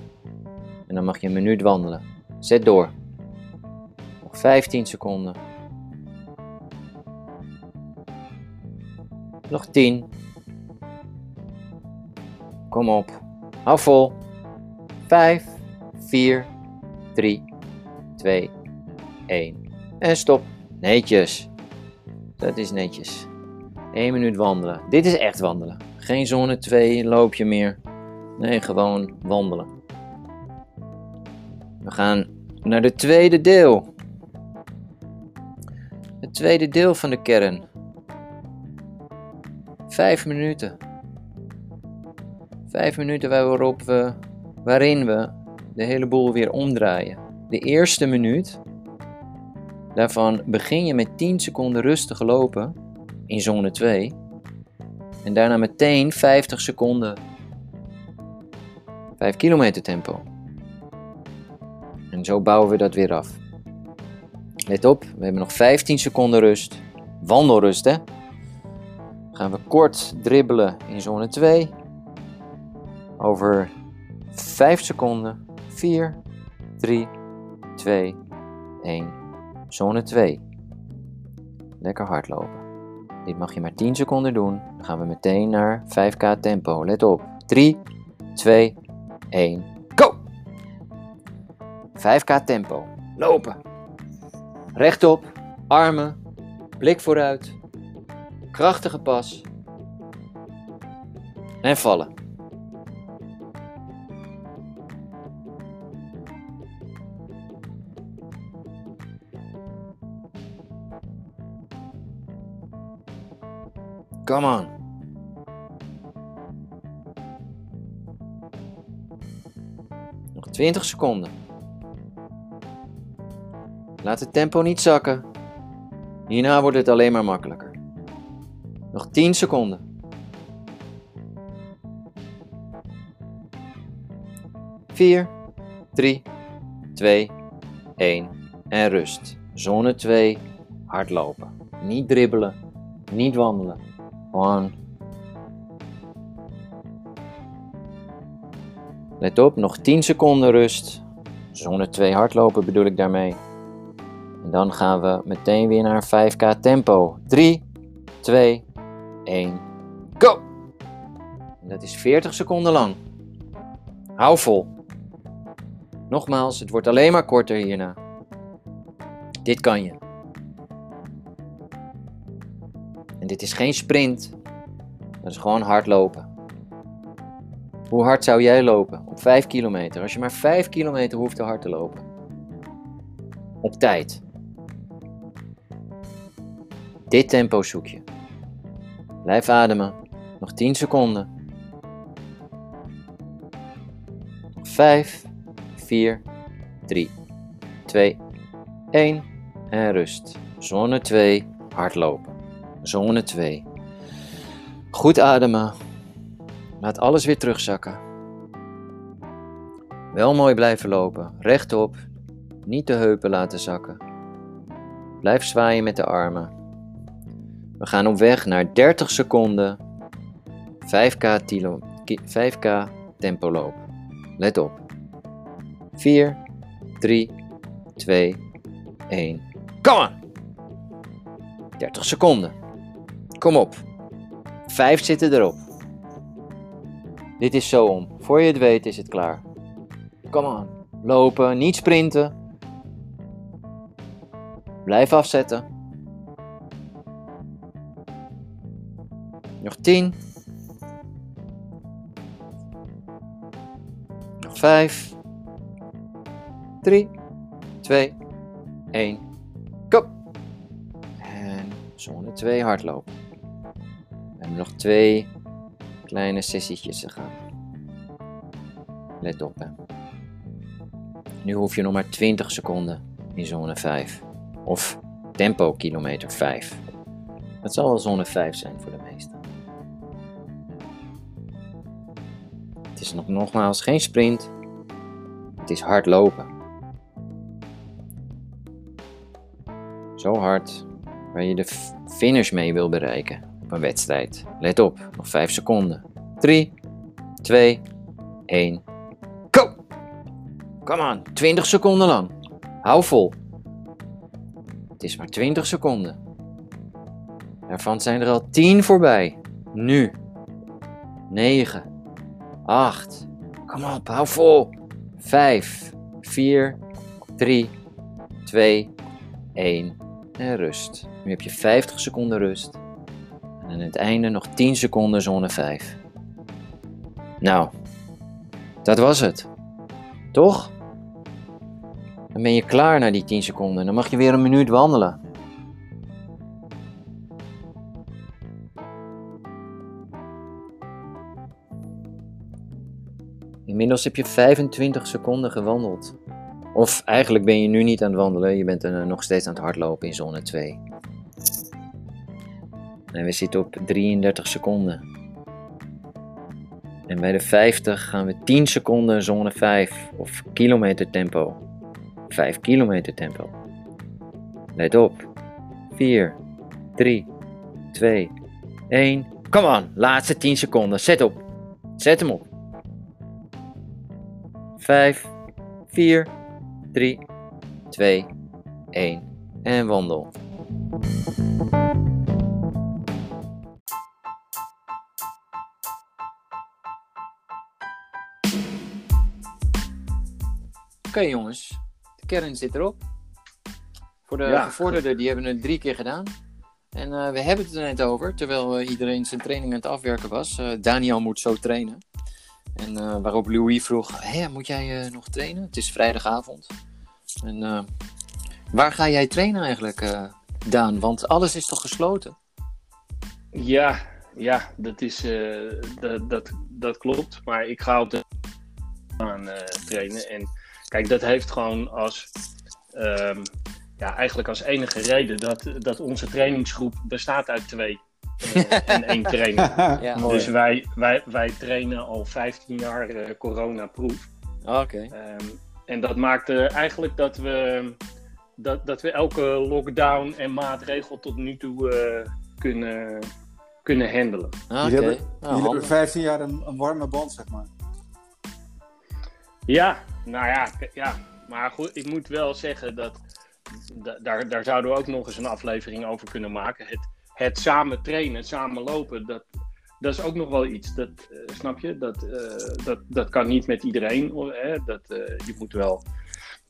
En dan mag je een minuut wandelen. Zet door. Nog 15 seconden. Nog 10. Kom op. Hou vol. 5, 4, 3, 2, 1. En stop. Netjes. Dat is netjes. 1 minuut wandelen. Dit is echt wandelen. Geen zone 2, loopje meer. Nee, gewoon wandelen. We gaan naar de tweede deel. Het tweede deel van de kern. Vijf minuten. Vijf minuten waarop we, waarin we de hele boel weer omdraaien. De eerste minuut, daarvan begin je met 10 seconden rustig lopen in zone 2. En daarna meteen 50 seconden 5 kilometer tempo. En zo bouwen we dat weer af. Let op, we hebben nog 15 seconden rust. Wandelrust hè. Gaan we kort dribbelen in zone 2. Over 5 seconden. 4, 3, 2, 1. Zone 2. Lekker hardlopen. Dit mag je maar 10 seconden doen. Dan gaan we meteen naar 5k tempo. Let op. 3, 2, 1. Go! 5k tempo. Lopen. Rechtop. Armen. Blik vooruit. Krachtige pas. En vallen. Come on. Nog 20 seconden. Laat het tempo niet zakken. Hierna wordt het alleen maar makkelijker. Nog 10 seconden. 4, 3, 2, 1 en rust. Zone 2, hardlopen. Niet dribbelen, niet wandelen. Gewoon. Let op, nog 10 seconden rust. Zone 2 hardlopen bedoel ik daarmee. En dan gaan we meteen weer naar 5k tempo. 3, 2, 1, go! Dat is 40 seconden lang. Hou vol. Nogmaals, het wordt alleen maar korter hierna. Dit kan je. En dit is geen sprint. Dat is gewoon hardlopen. Hoe hard zou jij lopen? Op 5 kilometer. Als je maar 5 kilometer hoeft te hard te lopen. Op tijd. Dit tempo zoek je. Blijf ademen. Nog 10 seconden. 5, 4, 3, 2, 1 en rust. Zone 2, hardlopen. Zone 2. Goed ademen. Laat alles weer terugzakken. Wel mooi blijven lopen, rechtop. Niet de heupen laten zakken. Blijf zwaaien met de armen. We gaan op weg naar 30 seconden 5k, tilo, 5k tempo lopen. Let op. 4, 3, 2, 1. Kom aan! 30 seconden. Kom op. 5 zitten erop. Dit is zo om. Voor je het weet is het klaar. Kom aan. Lopen, niet sprinten. Blijf afzetten. Nog 10. Nog 5. 3, 2, 1. Kom. En zone 2 hardlopen. We hebben nog twee kleine sessietjes te gaan. Let op hè. Nu hoef je nog maar 20 seconden in zone 5. Of tempo kilometer 5. Het zal wel zone 5 zijn voor de meesten. Nog, nogmaals geen sprint. Het is hard lopen. Zo hard waar je de finish mee wil bereiken op een wedstrijd. Let op, nog 5 seconden. 3, 2, 1, go! Kom aan, 20 seconden lang. Hou vol. Het is maar 20 seconden. Daarvan zijn er al 10 voorbij. Nu. 9, 8, kom op, hou vol. 5, 4, 3, 2, 1 en rust. Nu heb je 50 seconden rust. En aan het einde nog 10 seconden zone 5. Nou, dat was het. Toch? Dan ben je klaar na die 10 seconden. Dan mag je weer een minuut wandelen. Inmiddels heb je 25 seconden gewandeld. Of eigenlijk ben je nu niet aan het wandelen, je bent er nog steeds aan het hardlopen in zone 2. En we zitten op 33 seconden. En bij de 50 gaan we 10 seconden zone 5 of kilometer tempo. 5 kilometer tempo. Let op. 4, 3, 2, 1. Kom on, laatste 10 seconden. Zet op. Zet hem op. 5, 4, 3, 2, 1 en wandel. Oké jongens, de kern zit erop. Voor de Ja. gevorderden, die hebben het drie keer gedaan. En eh, we hebben het er net over, terwijl eh, iedereen zijn training aan het afwerken was. Eh, Daniel moet zo trainen. En eh, waarop Louis vroeg, Hé, moet jij eh, nog trainen? Het is vrijdagavond. En eh, waar ga jij trainen eigenlijk, Daan? Want alles is toch gesloten? Ja, ja dat, is, dat, dat, dat klopt. Maar ik ga op de aan trainen. En kijk, dat heeft gewoon als, ehm, ja, eigenlijk als enige reden dat, dat onze trainingsgroep bestaat uit twee en één trainer. Ja, Dus wij, wij, wij trainen al 15 jaar eh corona-proof. Oké. Ehm, en dat maakte eigenlijk dat we, dat, dat we elke lockdown en maatregel tot nu toe eh, kunnen, kunnen handelen. Oké. Jullie hebben, Nou, jullie hebben handig. 15 jaar een, een warme band, zeg maar. Ja, nou ja, ja, maar goed, ik moet wel zeggen dat da- daar, daar zouden we ook nog eens een aflevering over kunnen maken. Het, het samen trainen, het samen lopen, dat, dat is ook nog wel iets. Dat, eh, snap je? Dat, eh, dat, dat kan niet met iedereen. hoor, Hè? Dat, eh, je moet wel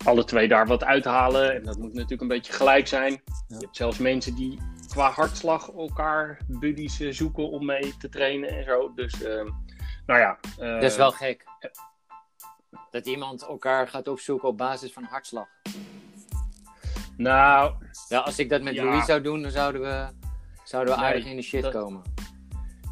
alle twee daar wat uithalen. En dat moet natuurlijk een beetje gelijk zijn. Je hebt zelfs mensen die qua hartslag elkaar buddies zoeken om mee te trainen en zo. Dus, eh, nou ja. Dat is wel gek. Dat iemand elkaar gaat opzoeken op basis van hartslag. Nou, Ja, als ik dat met Ja. Louis zou doen, dan zouden we, zouden we Nee, aardig in de shit dat- komen.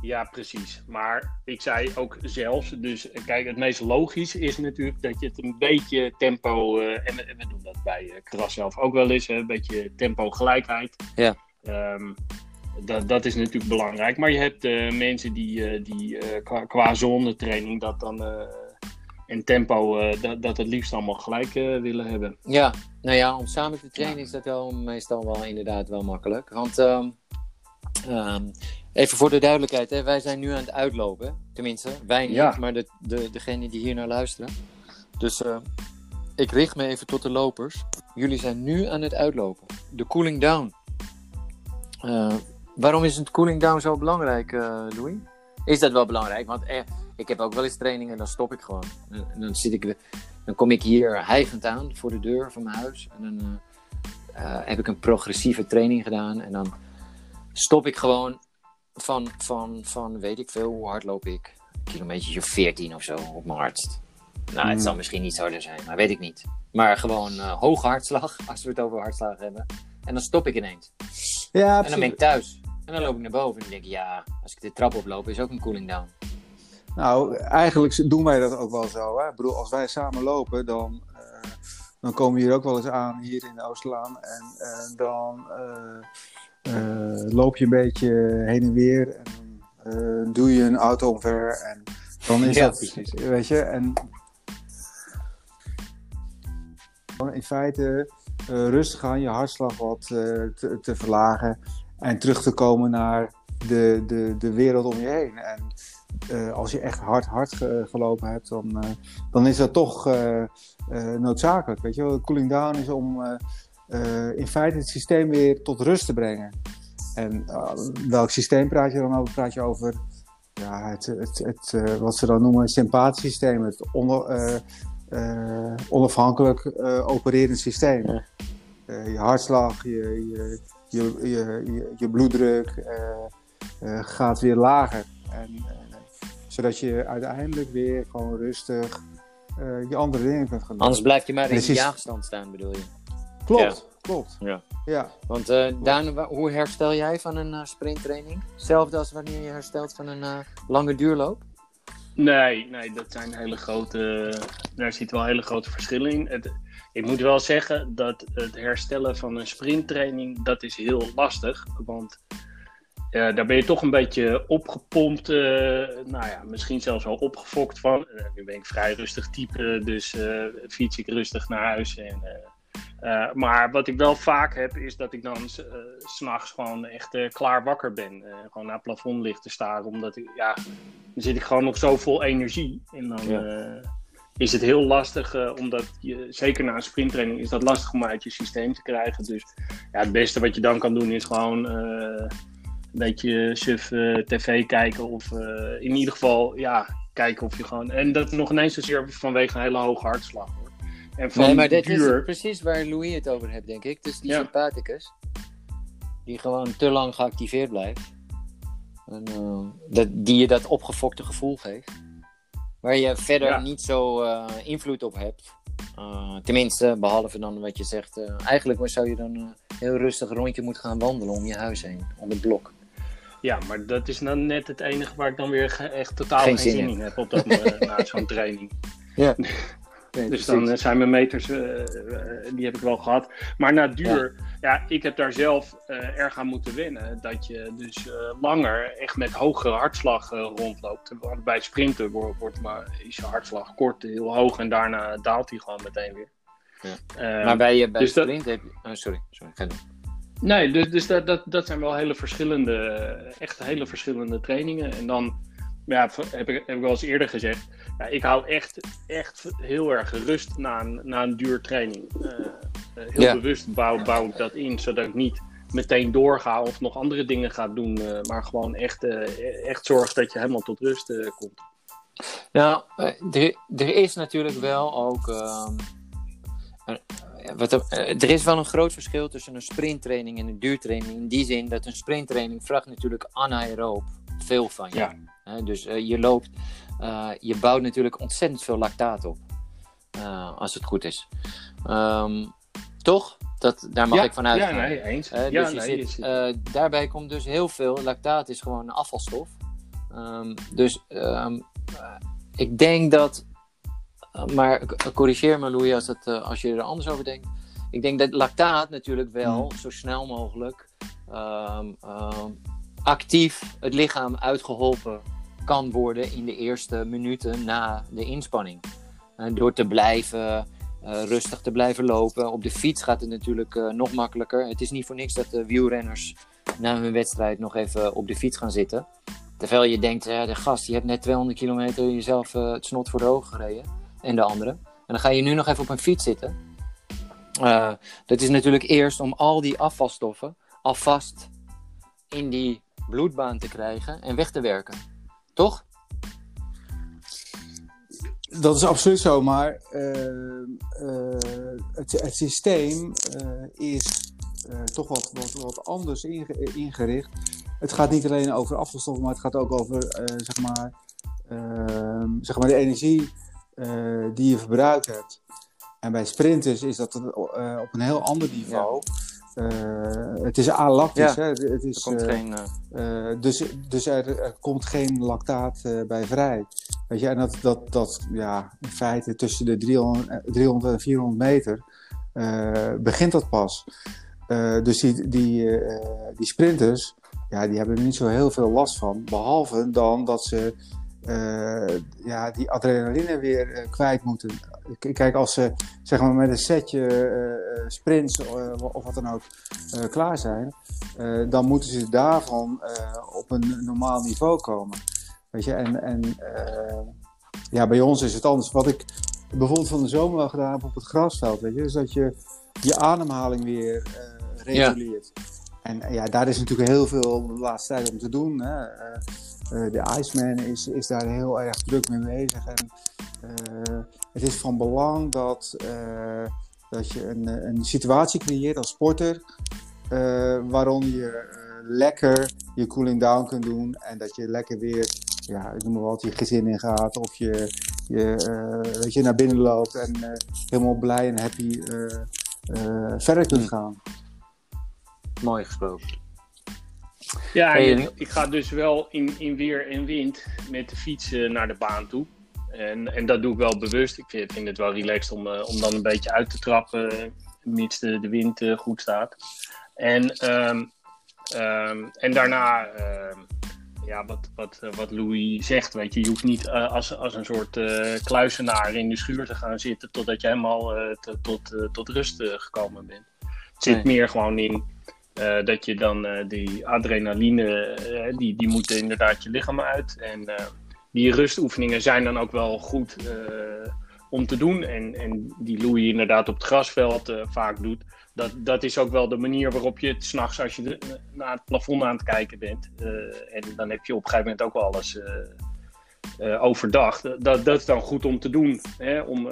Ja, precies. Maar ik zei ook zelfs, dus kijk, het meest logisch is natuurlijk dat je het een beetje tempo, eh, en, we, en we doen dat bij eh Kras zelf ook wel eens, hè, een beetje tempo gelijkheid. Ja. Ehm, dat, dat is natuurlijk belangrijk. Maar je hebt eh, mensen die, die qua, qua zonnetraining dat dan en tempo dat, dat het liefst allemaal gelijk willen hebben. Ja, nou ja, om samen te trainen is dat wel meestal wel inderdaad wel makkelijk. Want ehm, ehm, even voor de duidelijkheid, hè, wij zijn nu aan het uitlopen. Tenminste, wij niet, Ja. maar de, de, degenen die hier naar luisteren. Dus eh, ik richt me even tot de lopers. Jullie zijn nu aan het uitlopen. De cooling down. Eh, waarom is het cooling down zo belangrijk, eh, Louis? Is dat wel belangrijk? Want eh, ik heb ook wel eens trainingen, dan stop ik gewoon. En, en dan zit ik dan kom ik hier hijgend aan voor de deur van mijn huis. En dan heb ik een progressieve training gedaan. En dan stop ik gewoon van, van, van weet ik veel, hoe hard loop ik? Een kilometertje of 14 of zo op mijn hardst. Nou, het Mm. zal misschien niet harder zijn, maar weet ik niet. Maar gewoon eh hoge hartslag, als we het over hartslag hebben. En dan stop ik ineens. Ja, En dan ben ik thuis. En dan loop ik naar boven en dan denk ik, ja, als ik de trap oploop, is ook een cooling down. Nou, eigenlijk doen wij dat ook wel zo. Hè? Ik bedoel, als wij samen lopen, dan, eh, dan komen we hier ook wel eens aan, hier in de Oosterlaan. En eh, dan loop je een beetje heen en weer. En eh, doe je een auto omver. En dan is Ja, dat, precies. weet je. En in feite eh, rustig aan je hartslag wat eh, te, te verlagen. En terug te komen naar de, de, de wereld om je heen. En eh, als je echt hard, hard ge- gelopen hebt, dan, eh, dan is dat toch eh, eh, noodzakelijk. Weet je wel? Cooling down is om eh, in feite het systeem weer tot rust te brengen. En eh, welk systeem praat je dan over? Praat je over ja, het, het, het, eh, wat ze dan noemen het systeem, het onder, onafhankelijk opererend systeem. Ja. Je hartslag, je, je, je, je, bloeddruk, gaat weer lager. En, zodat je uiteindelijk weer gewoon rustig je andere dingen kunt gaan doen. Anders blijf je maar in de jaagstand staan, bedoel je? Klopt, klopt. Ja. ja. Want uh, Daan, hoe herstel jij van een uh, sprinttraining? Hetzelfde als wanneer je herstelt van een uh, lange duurloop? Nee, nee, dat zijn hele grote. Daar zit wel hele grote verschillen in. Het, ik moet wel zeggen dat het herstellen van een sprinttraining, dat is heel lastig. Want daar ben je toch een beetje opgepompt. Uh, nou ja, misschien zelfs wel opgefokt van. nu ben ik vrij rustig type, dus fiets ik rustig naar huis en uh, maar wat ik wel vaak heb, is dat ik dan uh, s'nachts gewoon echt uh, klaar wakker ben. gewoon naar het plafond ligt te staren. Omdat ik, ja, dan zit ik gewoon nog zo vol energie. En dan is het heel lastig, omdat je, zeker na een sprinttraining, is dat lastig om uit je systeem te krijgen. Dus ja, het beste wat je dan kan doen is gewoon een beetje suf tv kijken. Of in ieder geval, ja, kijken of je gewoon... En dat nog ineens zozeer vanwege een hele hoge hartslag. En van nee, maar dit is precies waar Louis het over heeft, denk ik. Dus die sympathicus, die gewoon te lang geactiveerd blijft. En, uh, dat, die je dat opgefokte gevoel geeft. Waar je verder niet zo uh, invloed op hebt. Uh, tenminste, behalve dan wat je zegt. eigenlijk zou je dan heel rustig een rondje moeten gaan wandelen om je huis heen. Om het blok. Ja, maar dat is dan net het enige waar ik dan weer echt totaal geen, geen zin in heb op dat, na zo'n training. Ja. dus dan eh, zijn mijn meters, eh, eh, die heb ik wel gehad. Maar na duur, ja, ik heb daar zelf erg aan moeten wennen. Dat je dus langer echt met hogere hartslag rondloopt. Want bij sprinten wordt, wordt maar, is je hartslag kort heel hoog en daarna daalt hij gewoon meteen weer. Ja. maar bij, bij dus sprint heb je... Oh, sorry, sorry, ga. Nee, dus, dus dat, dat, dat zijn wel hele verschillende, echt hele verschillende trainingen. En dan ja, heb ik, heb ik wel eens eerder gezegd. Ja, ik hou echt, echt heel erg rust na een, na een duur training. Uh, heel bewust bouw, bouw ik dat in, zodat ik niet meteen doorga of nog andere dingen ga doen. Uh, maar gewoon echt, echt zorg dat je helemaal tot rust komt. Nou, er, er is natuurlijk wel ook. Ehm, wat er, er, is wel een groot verschil tussen een sprinttraining en een duurtraining. In die zin dat een sprinttraining vraagt natuurlijk anaeroop veel van je. Ja. Dus uh, je loopt, uh, je bouwt natuurlijk ontzettend veel lactaat op. Uh, als het goed is. Um, toch? Dat, daar mag ja, ik vanuit Ja, nee, eens. dus ja, nee, zit, daarbij komt dus heel veel. Lactaat is gewoon een afvalstof. Um, dus um, ik denk dat. maar corrigeer me, Louis, als, dat, als je er anders over denkt. Ik denk dat lactaat natuurlijk wel hmm. zo snel mogelijk actief het lichaam uitgeholpen kan worden in de eerste minuten na de inspanning. Uh, door te blijven, uh, rustig te blijven lopen. Op de fiets gaat het natuurlijk uh, nog makkelijker. Het is niet voor niks dat de wielrenners na hun wedstrijd nog even op de fiets gaan zitten. Terwijl je denkt, de gast, je hebt net 200 kilometer jezelf het snot voor de ogen gereden. En de andere. En dan ga je nu nog even op een fiets zitten. dat is natuurlijk eerst om al die afvalstoffen alvast in die bloedbaan te krijgen en weg te werken. Toch? Dat is absoluut zo, maar uh, uh, het, het, systeem uh, is toch wat, wat, wat anders ingericht. Het gaat niet alleen over afvalstoffen, maar het gaat ook over zeg maar, ehm, zeg maar de energie die je verbruikt hebt. En bij sprinters is dat op een heel ander niveau. Ja. Uh, het is alactisch. Ja, hè? Het is, er komt uh, geen, uh... dus dus er, er, komt geen lactaat bij vrij. Weet je, en dat, dat, dat ja, in feite tussen de 300, 300 en 400 meter begint dat pas. dus die, die, die sprinters, ja, die hebben er niet zo heel veel last van. Behalve dan dat ze ja, die adrenaline weer kwijt moeten Kijk, als ze zeg maar, met een setje uh, sprints uh, of wat dan ook klaar zijn, dan moeten ze daarvan op een normaal niveau komen. Weet je, en, en ja, bij ons is het anders. Wat ik bijvoorbeeld van de zomer wel gedaan heb op het grasveld, weet je, is dat je je ademhaling weer reguleert. Ja. En ja, daar is natuurlijk heel veel de laatste tijd om te doen. Hè. De Iceman is, is daar heel erg druk mee bezig. En eh, het is van belang dat, eh, dat je een, een situatie creëert als sporter. Waarom je lekker je cooling down kunt doen. En dat je lekker weer, ja, ik noem maar wat, je gezin in gaat. Of je, je, uh, weet je naar binnen loopt en uh, helemaal blij en happy verder kunt gaan. Mooi gesproken. Ja, ik ga dus wel in, in weer en wind met de fiets naar de baan toe. En, en dat doe ik wel bewust. Ik vind, vind het wel relaxed om, om dan een beetje uit te trappen, mits de, de wind goed staat. En, um, um, en daarna, uh, ja, wat, wat, wat Louis zegt, weet je, je hoeft niet als, als een soort kluisenaar in de schuur te gaan zitten totdat je helemaal tot, tot rust gekomen bent. Het zit nee. meer gewoon in dat je dan die adrenaline, die, die moet inderdaad je lichaam uit. En die rustoefeningen zijn dan ook wel goed om te doen. En, en die Louis inderdaad op het grasveld vaak doet dat, dat is ook wel de manier waarop je het s'nachts, als je naar het plafond aan het kijken bent, en dan heb je op een gegeven moment ook wel alles overdag. Dat, dat is dan goed om te doen. Hè, om,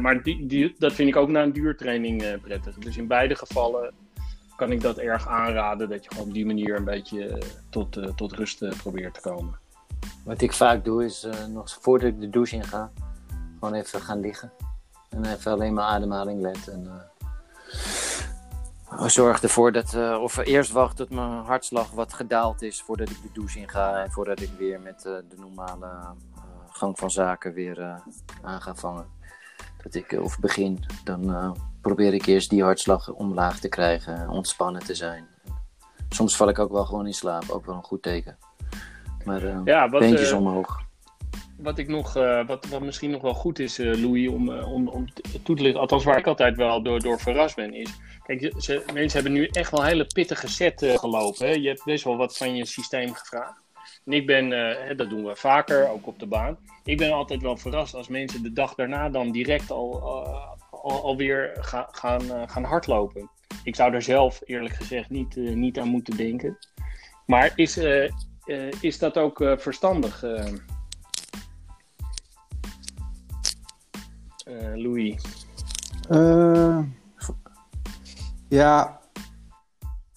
maar die, die, dat vind ik ook na een duurtraining prettig. Dus in beide gevallen kan ik dat erg aanraden, dat je op die manier een beetje tot, tot rust probeert te komen. Wat ik vaak doe is, nog voordat ik de douche in ga, gewoon even gaan liggen. En even alleen maar ademhaling letten. Zorg ervoor dat, uh, of eerst wacht tot mijn hartslag wat gedaald is voordat ik de douche in ga en voordat ik weer met uh, de normale uh, gang van zaken weer aan ga vangen. Dat ik, of begin, dan probeer ik eerst die hartslag omlaag te krijgen, ontspannen te zijn. Soms val ik ook wel gewoon in slaap, ook wel een goed teken. Maar ja, wat, beentjes omhoog wat ik nog, uh, wat, wat misschien nog wel goed is, uh, Louis, om, uh, om, om toe te lichten, althans waar ik altijd wel door, door verrast ben, is. Kijk, ze, mensen hebben nu echt wel een hele pittige set gelopen. Hè? Je hebt best wel wat van je systeem gevraagd. En ik ben, hè, dat doen we vaker, ook op de baan. Ik ben altijd wel verrast als mensen de dag daarna dan direct al, al, alweer ga, gaan, gaan hardlopen. Ik zou daar zelf eerlijk gezegd niet, niet aan moeten denken. Maar is, is dat ook verstandig? Louis? Ja.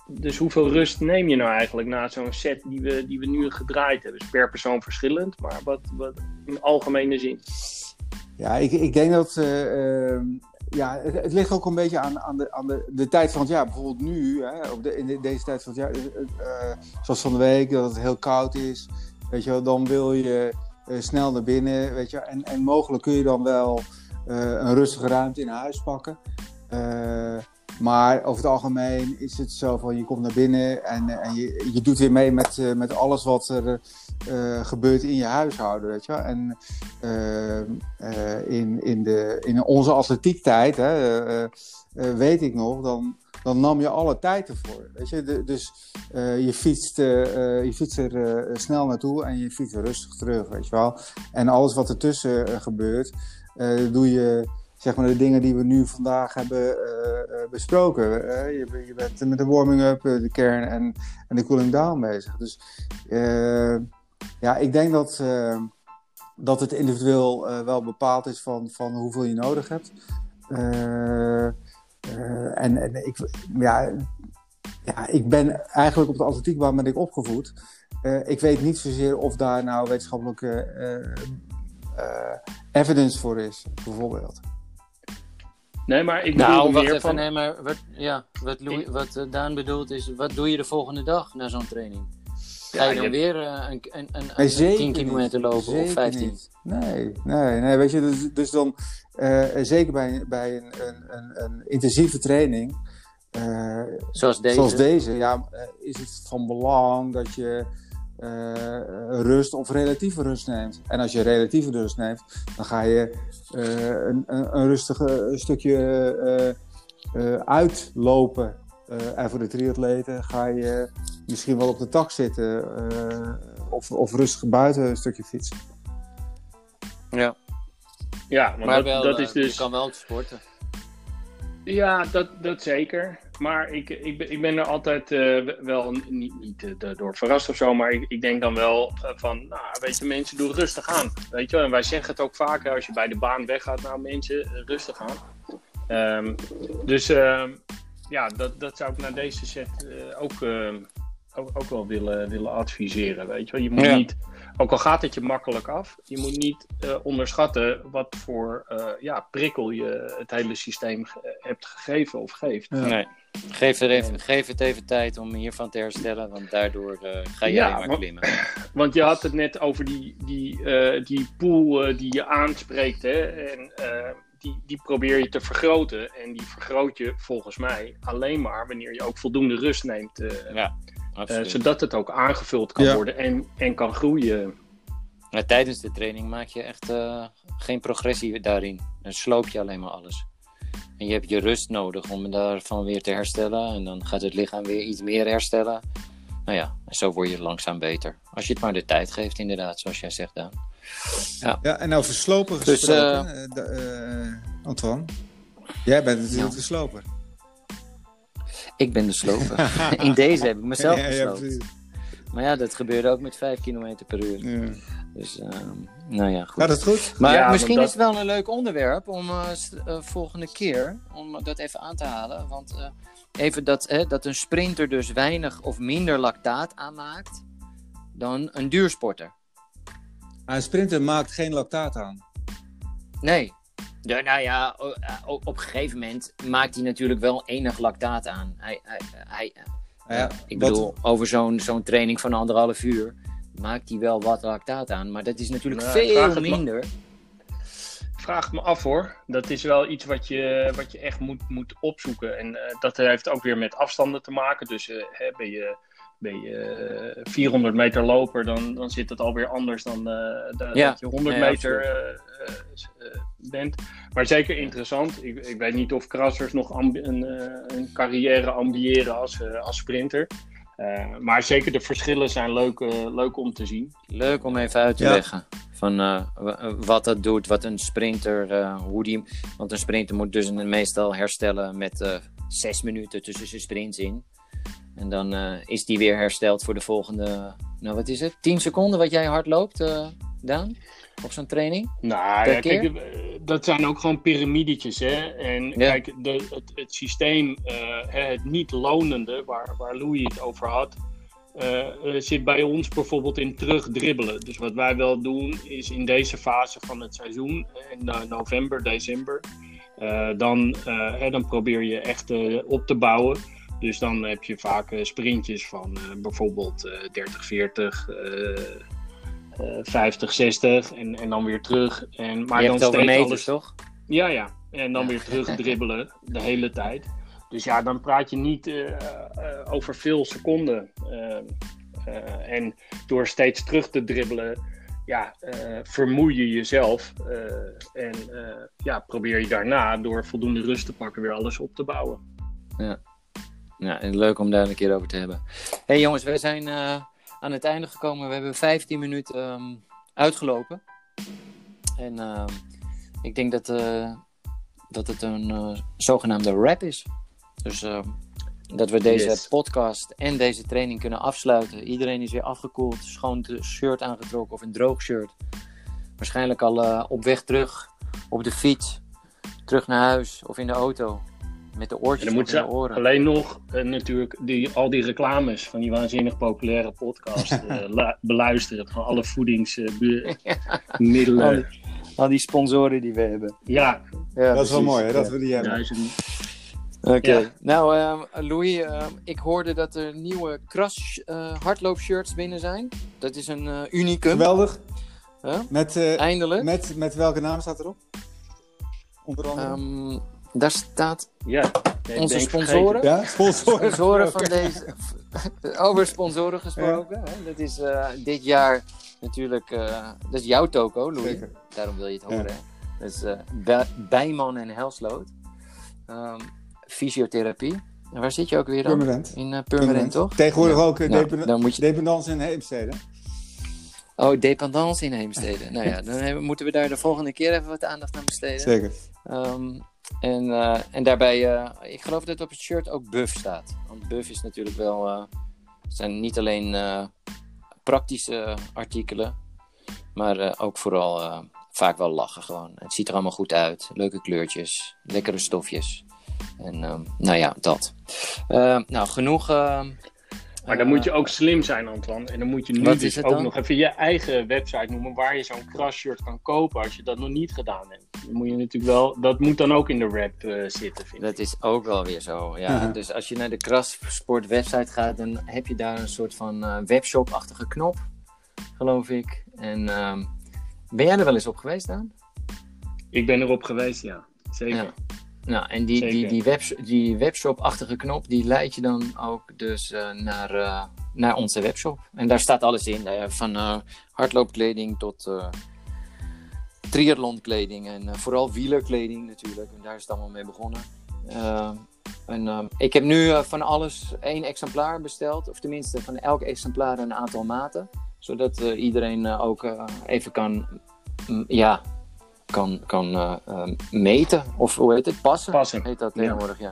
Dus hoeveel rust neem je nou eigenlijk na zo'n set die we, die we nu gedraaid hebben? Is per persoon verschillend, maar wat, wat in algemene zin? Ja, ik, ik denk dat. Uh, ja, het, ligt ook een beetje aan, aan, de, aan de, de tijd van het jaar. Bijvoorbeeld nu, hè, op de, in deze tijd van het jaar, zoals van de week, dat het heel koud is. Weet je wel, dan wil je snel naar binnen, weet je En, en mogelijk kun je dan wel eh, een rustige ruimte in huis pakken. Eh, maar over het algemeen is het zo van je komt naar binnen en, eh, en je, doet weer mee met, met alles wat er gebeurt in je huishouden. Weet je? En in, in, de, in onze atletiektijd hè, weet ik nog, dan, dan nam je alle tijd ervoor. Weet je? dus je, fietst, je fietst er snel naartoe en je fietst rustig terug. Weet je wel? En alles wat ertussen gebeurt, doe je zeg maar de dingen die we nu vandaag hebben uh, besproken. Je, je, bent met de warming-up, de kern en, en de cooling down bezig. Dus ja, ik denk dat, dat het individueel wel bepaald is van, van hoeveel je nodig hebt. en, en ik, ja, ja, ik ben eigenlijk op de atletiekbaan ben ik opgevoed. ik weet niet zozeer of daar nou wetenschappelijke evidence voor is, bijvoorbeeld. Nee, maar ik bedoel nou, wacht even, van... nee, maar wat, ja, wat, Louis, wat uh, Daan bedoelt is, wat doe je de volgende dag na zo'n training? Ga je dan weer uh, een, een, een, nee, 10 kilometer lopen zeker of 15? Niet. Nee, nee, nee, weet je, dus, dus dan, uh, zeker bij, bij een, een, een, een intensieve training, zoals deze, zoals deze ja, is het van belang dat je uh, rust of relatieve rust neemt. En als je relatieve rust neemt, dan ga je uh, een, een, een rustig stukje uh, uitlopen. en voor de triatleten ga je misschien wel op de tak zitten of, of rustig buiten een stukje fietsen. Ja. Ja, maar, dat, wel, dat is dus... je kan wel sporten. Ja, dat, dat zeker. Maar ik, ik, ben, ik ben er altijd uh, wel niet, niet uh, door verrast of zo. Maar ik, ik denk dan wel uh, van, nou, weet je, mensen doen rustig aan. Weet je, en wij zeggen het ook vaker als je bij de baan weggaat. Nou, mensen, rustig aan. Um, dus um, ja, dat, dat zou ik naar deze set ook ook, ook wel willen, willen adviseren. Weet je wel, je moet Ja. niet, ook al gaat het je makkelijk af, je moet niet eh, onderschatten wat voor eh, ja, prikkel je het hele systeem hebt gegeven of geeft. Ja. Nee. Geef, er even, geef het even tijd om hiervan te herstellen, want daardoor eh, ga jij Ja, maar want- klimmen. Want je had het net over die, die, eh, die pool eh, die je aanspreekt. Hè? En eh, die, die probeer je te vergroten. En die vergroot je volgens mij alleen maar wanneer je ook voldoende rust neemt. eh, Ja, eh, absoluut. zodat het ook aangevuld kan Ja. worden en, en kan groeien. Maar tijdens de training maak je echt eh, geen progressie daarin. Dan sloop je alleen maar alles. En je hebt je rust nodig om daarvan weer te herstellen. En dan gaat het lichaam weer iets meer herstellen. Nou ja, en zo word je langzaam beter. Als je het maar de tijd geeft, inderdaad, zoals jij zegt, Daan. Ja, en over slopen Dus, gesproken, eh, Antoine. Jij bent natuurlijk Ja. de sloper. Ik ben de sloper. In deze heb ik mezelf Ja, ja. Maar ja, dat gebeurde ook met 5 km per uur. Ja. Dus, ehm, nou ja, goed. Gaat het goed? Maar Ja, misschien is het wel een leuk onderwerp om eh, eh, volgende keer om dat even aan te halen. Want eh, even dat, hè, dat een sprinter dus weinig of minder lactaat aanmaakt dan een duursporter. Een sprinter maakt geen lactaat aan. Nee. Ja, nou ja, o- eh, o- op een gegeven moment maakt hij natuurlijk wel enig lactaat aan. Hij, hij, hij, ja, ik bedoel, over zo'n zo'n training van anderhalf uur maakt hij wel wat lactaat aan. Maar dat is natuurlijk Nou, veel minder. Vraag me af hoor. Dat is wel iets wat je, wat je echt moet, moet opzoeken. En eh, dat heeft ook weer met afstanden te maken. Dus hè, ben je, ben je eh, 400 meter loper, dan, dan zit het alweer anders dan eh, Ja. dat je 100 Ja, meter eh, eh, bent. Maar zeker interessant. Ik, ik weet niet of krassers nog een, eh, een carrière ambiëren als, eh, als sprinter. Eh, maar zeker de verschillen zijn leuk, eh, leuk om te zien. Leuk om even uit te Ja. leggen. Van eh, wat dat doet, wat een sprinter, eh, hoe die. Want een sprinter moet dus meestal herstellen met eh, zes minuten tussen zijn sprints in. En dan eh, is die weer hersteld voor de volgende. Nou, wat is het? 10 seconden wat jij hard loopt, eh, Daan? Op zo'n training? Nou ja, kijk, eh, dat zijn ook gewoon piramidetjes. Hè? En Ja. kijk, de, het, het systeem, het niet lonende, waar, waar Louis het over had, zit bij ons bijvoorbeeld in terugdribbelen. Dus wat wij wel doen, is in deze fase van het seizoen, in november, december, dan, dan probeer je echt op te bouwen. Dus dan heb je vaak eh, sprintjes van eh, bijvoorbeeld eh 30, 40, eh, eh, 50, 60 en, en dan weer terug. En, maar je dan hebt het over steeds meters, alles... toch? Ja, ja. En dan Ja. weer terug dribbelen de hele tijd. Dus ja, dan praat je niet eh, eh, over veel seconden. En door steeds terug te dribbelen, ja, eh, vermoei je jezelf. eh, en eh, ja, probeer je daarna door voldoende rust te pakken weer alles op te bouwen. Ja, en leuk om daar een keer over te hebben. hey jongens, we zijn eh, aan het einde gekomen. We hebben 15 minuten ehm, uitgelopen. En ehm, ik denk dat, eh, dat het een eh, zogenaamde rap is. Dus ehm, dat we deze Yes. podcast en deze training kunnen afsluiten. Iedereen is weer afgekoeld, schoon shirt aangetrokken of een droog shirt. Waarschijnlijk al op weg terug op de fiets, terug naar huis of in de auto. Met de En oortjes dan nog moet in de ze oren. alleen nog eh, natuurlijk die, al die reclames van die waanzinnig populaire podcast eh, beluisteren. Van alle voedingsmiddelen. Al die, al die sponsoren die we hebben. ja, Ja, dat is wel mooi, hè, dat we die hebben. Oké. Ja. Nou, ehm, Louis, ehm, ik hoorde dat er nieuwe Kras eh hardloopshirts binnen zijn. Dat is een unicum. Geweldig. Huh? Met, Eindelijk. met, met welke naam staat erop? Onder andere? Ehm, daar staat Ja, onze sponsoren. ja, sponsoren. Sponsoren van deze. Over sponsoren gesproken. Hè? Dat is eh, dit jaar natuurlijk. eh, dat is jouw toko, Louis. Zeker. Daarom wil je het Ja. horen. hè? Dat is eh, Bij- Bijman en Helsloot. Ehm, fysiotherapie. En waar zit je ook weer dan? Permanent. In eh, Purmerend, toch? Tegenwoordig Ja. ook uh, Nou, dan moet je... dependance in Heemstede. Oh, dependance in Heemstede. nou ja, dan hebben- moeten we daar de volgende keer even wat aandacht aan besteden. Zeker. Ehm, en, eh, en daarbij, eh, ik geloof dat op het shirt ook buff staat. Want buff is natuurlijk wel, eh, zijn niet alleen praktische artikelen, maar ook vooral vaak wel lachen gewoon. Het ziet er allemaal goed uit, leuke kleurtjes, lekkere stofjes. En ehm, nou ja, dat. Nou, genoeg ehm, Maar dan moet je ook slim zijn, Antoine. En dan moet je nu Wat is dus het ook dan? nog even je eigen website noemen waar je zo'n crash shirt kan kopen als je dat nog niet gedaan hebt. Dan moet je natuurlijk wel, dat moet dan ook in de rap eh, zitten, vind Dat ik. is ook wel weer zo. Ja. Dus als je naar de Krasport website gaat, dan heb je daar een soort van eh, webshop-achtige knop, geloof ik. En ehm, ben jij er wel eens op geweest, Daan? Ik ben erop geweest, ja. Zeker. Ja. Nou, en die, die, Zeker. die, die webshop-achtige knop, die leidt je dan ook dus eh, naar, eh, naar onze webshop. En daar staat alles in, eh, van hardloopkleding tot triathlonkleding en vooral wielerkleding natuurlijk. En daar is het allemaal mee begonnen. En, ik heb nu van alles één exemplaar besteld, of tenminste van elk exemplaar een aantal maten. Zodat iedereen ook even kan, mm, ja, kan, kan eh, eh, meten. Of hoe heet het? Passen. Passen. Heet dat Ja. tegenwoordig, ja.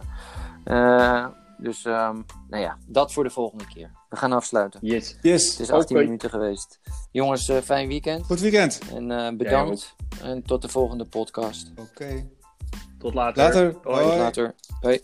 Eh, dus, ehm, nou ja, dat voor de volgende keer. We gaan afsluiten. Yes. Yes, Het is 18 Oké. minuten geweest. Jongens, fijn weekend. goed weekend. En eh, bedankt. En tot de volgende podcast. Oké. Tot later. Later. Hoi. Hoi. Later. Hoi.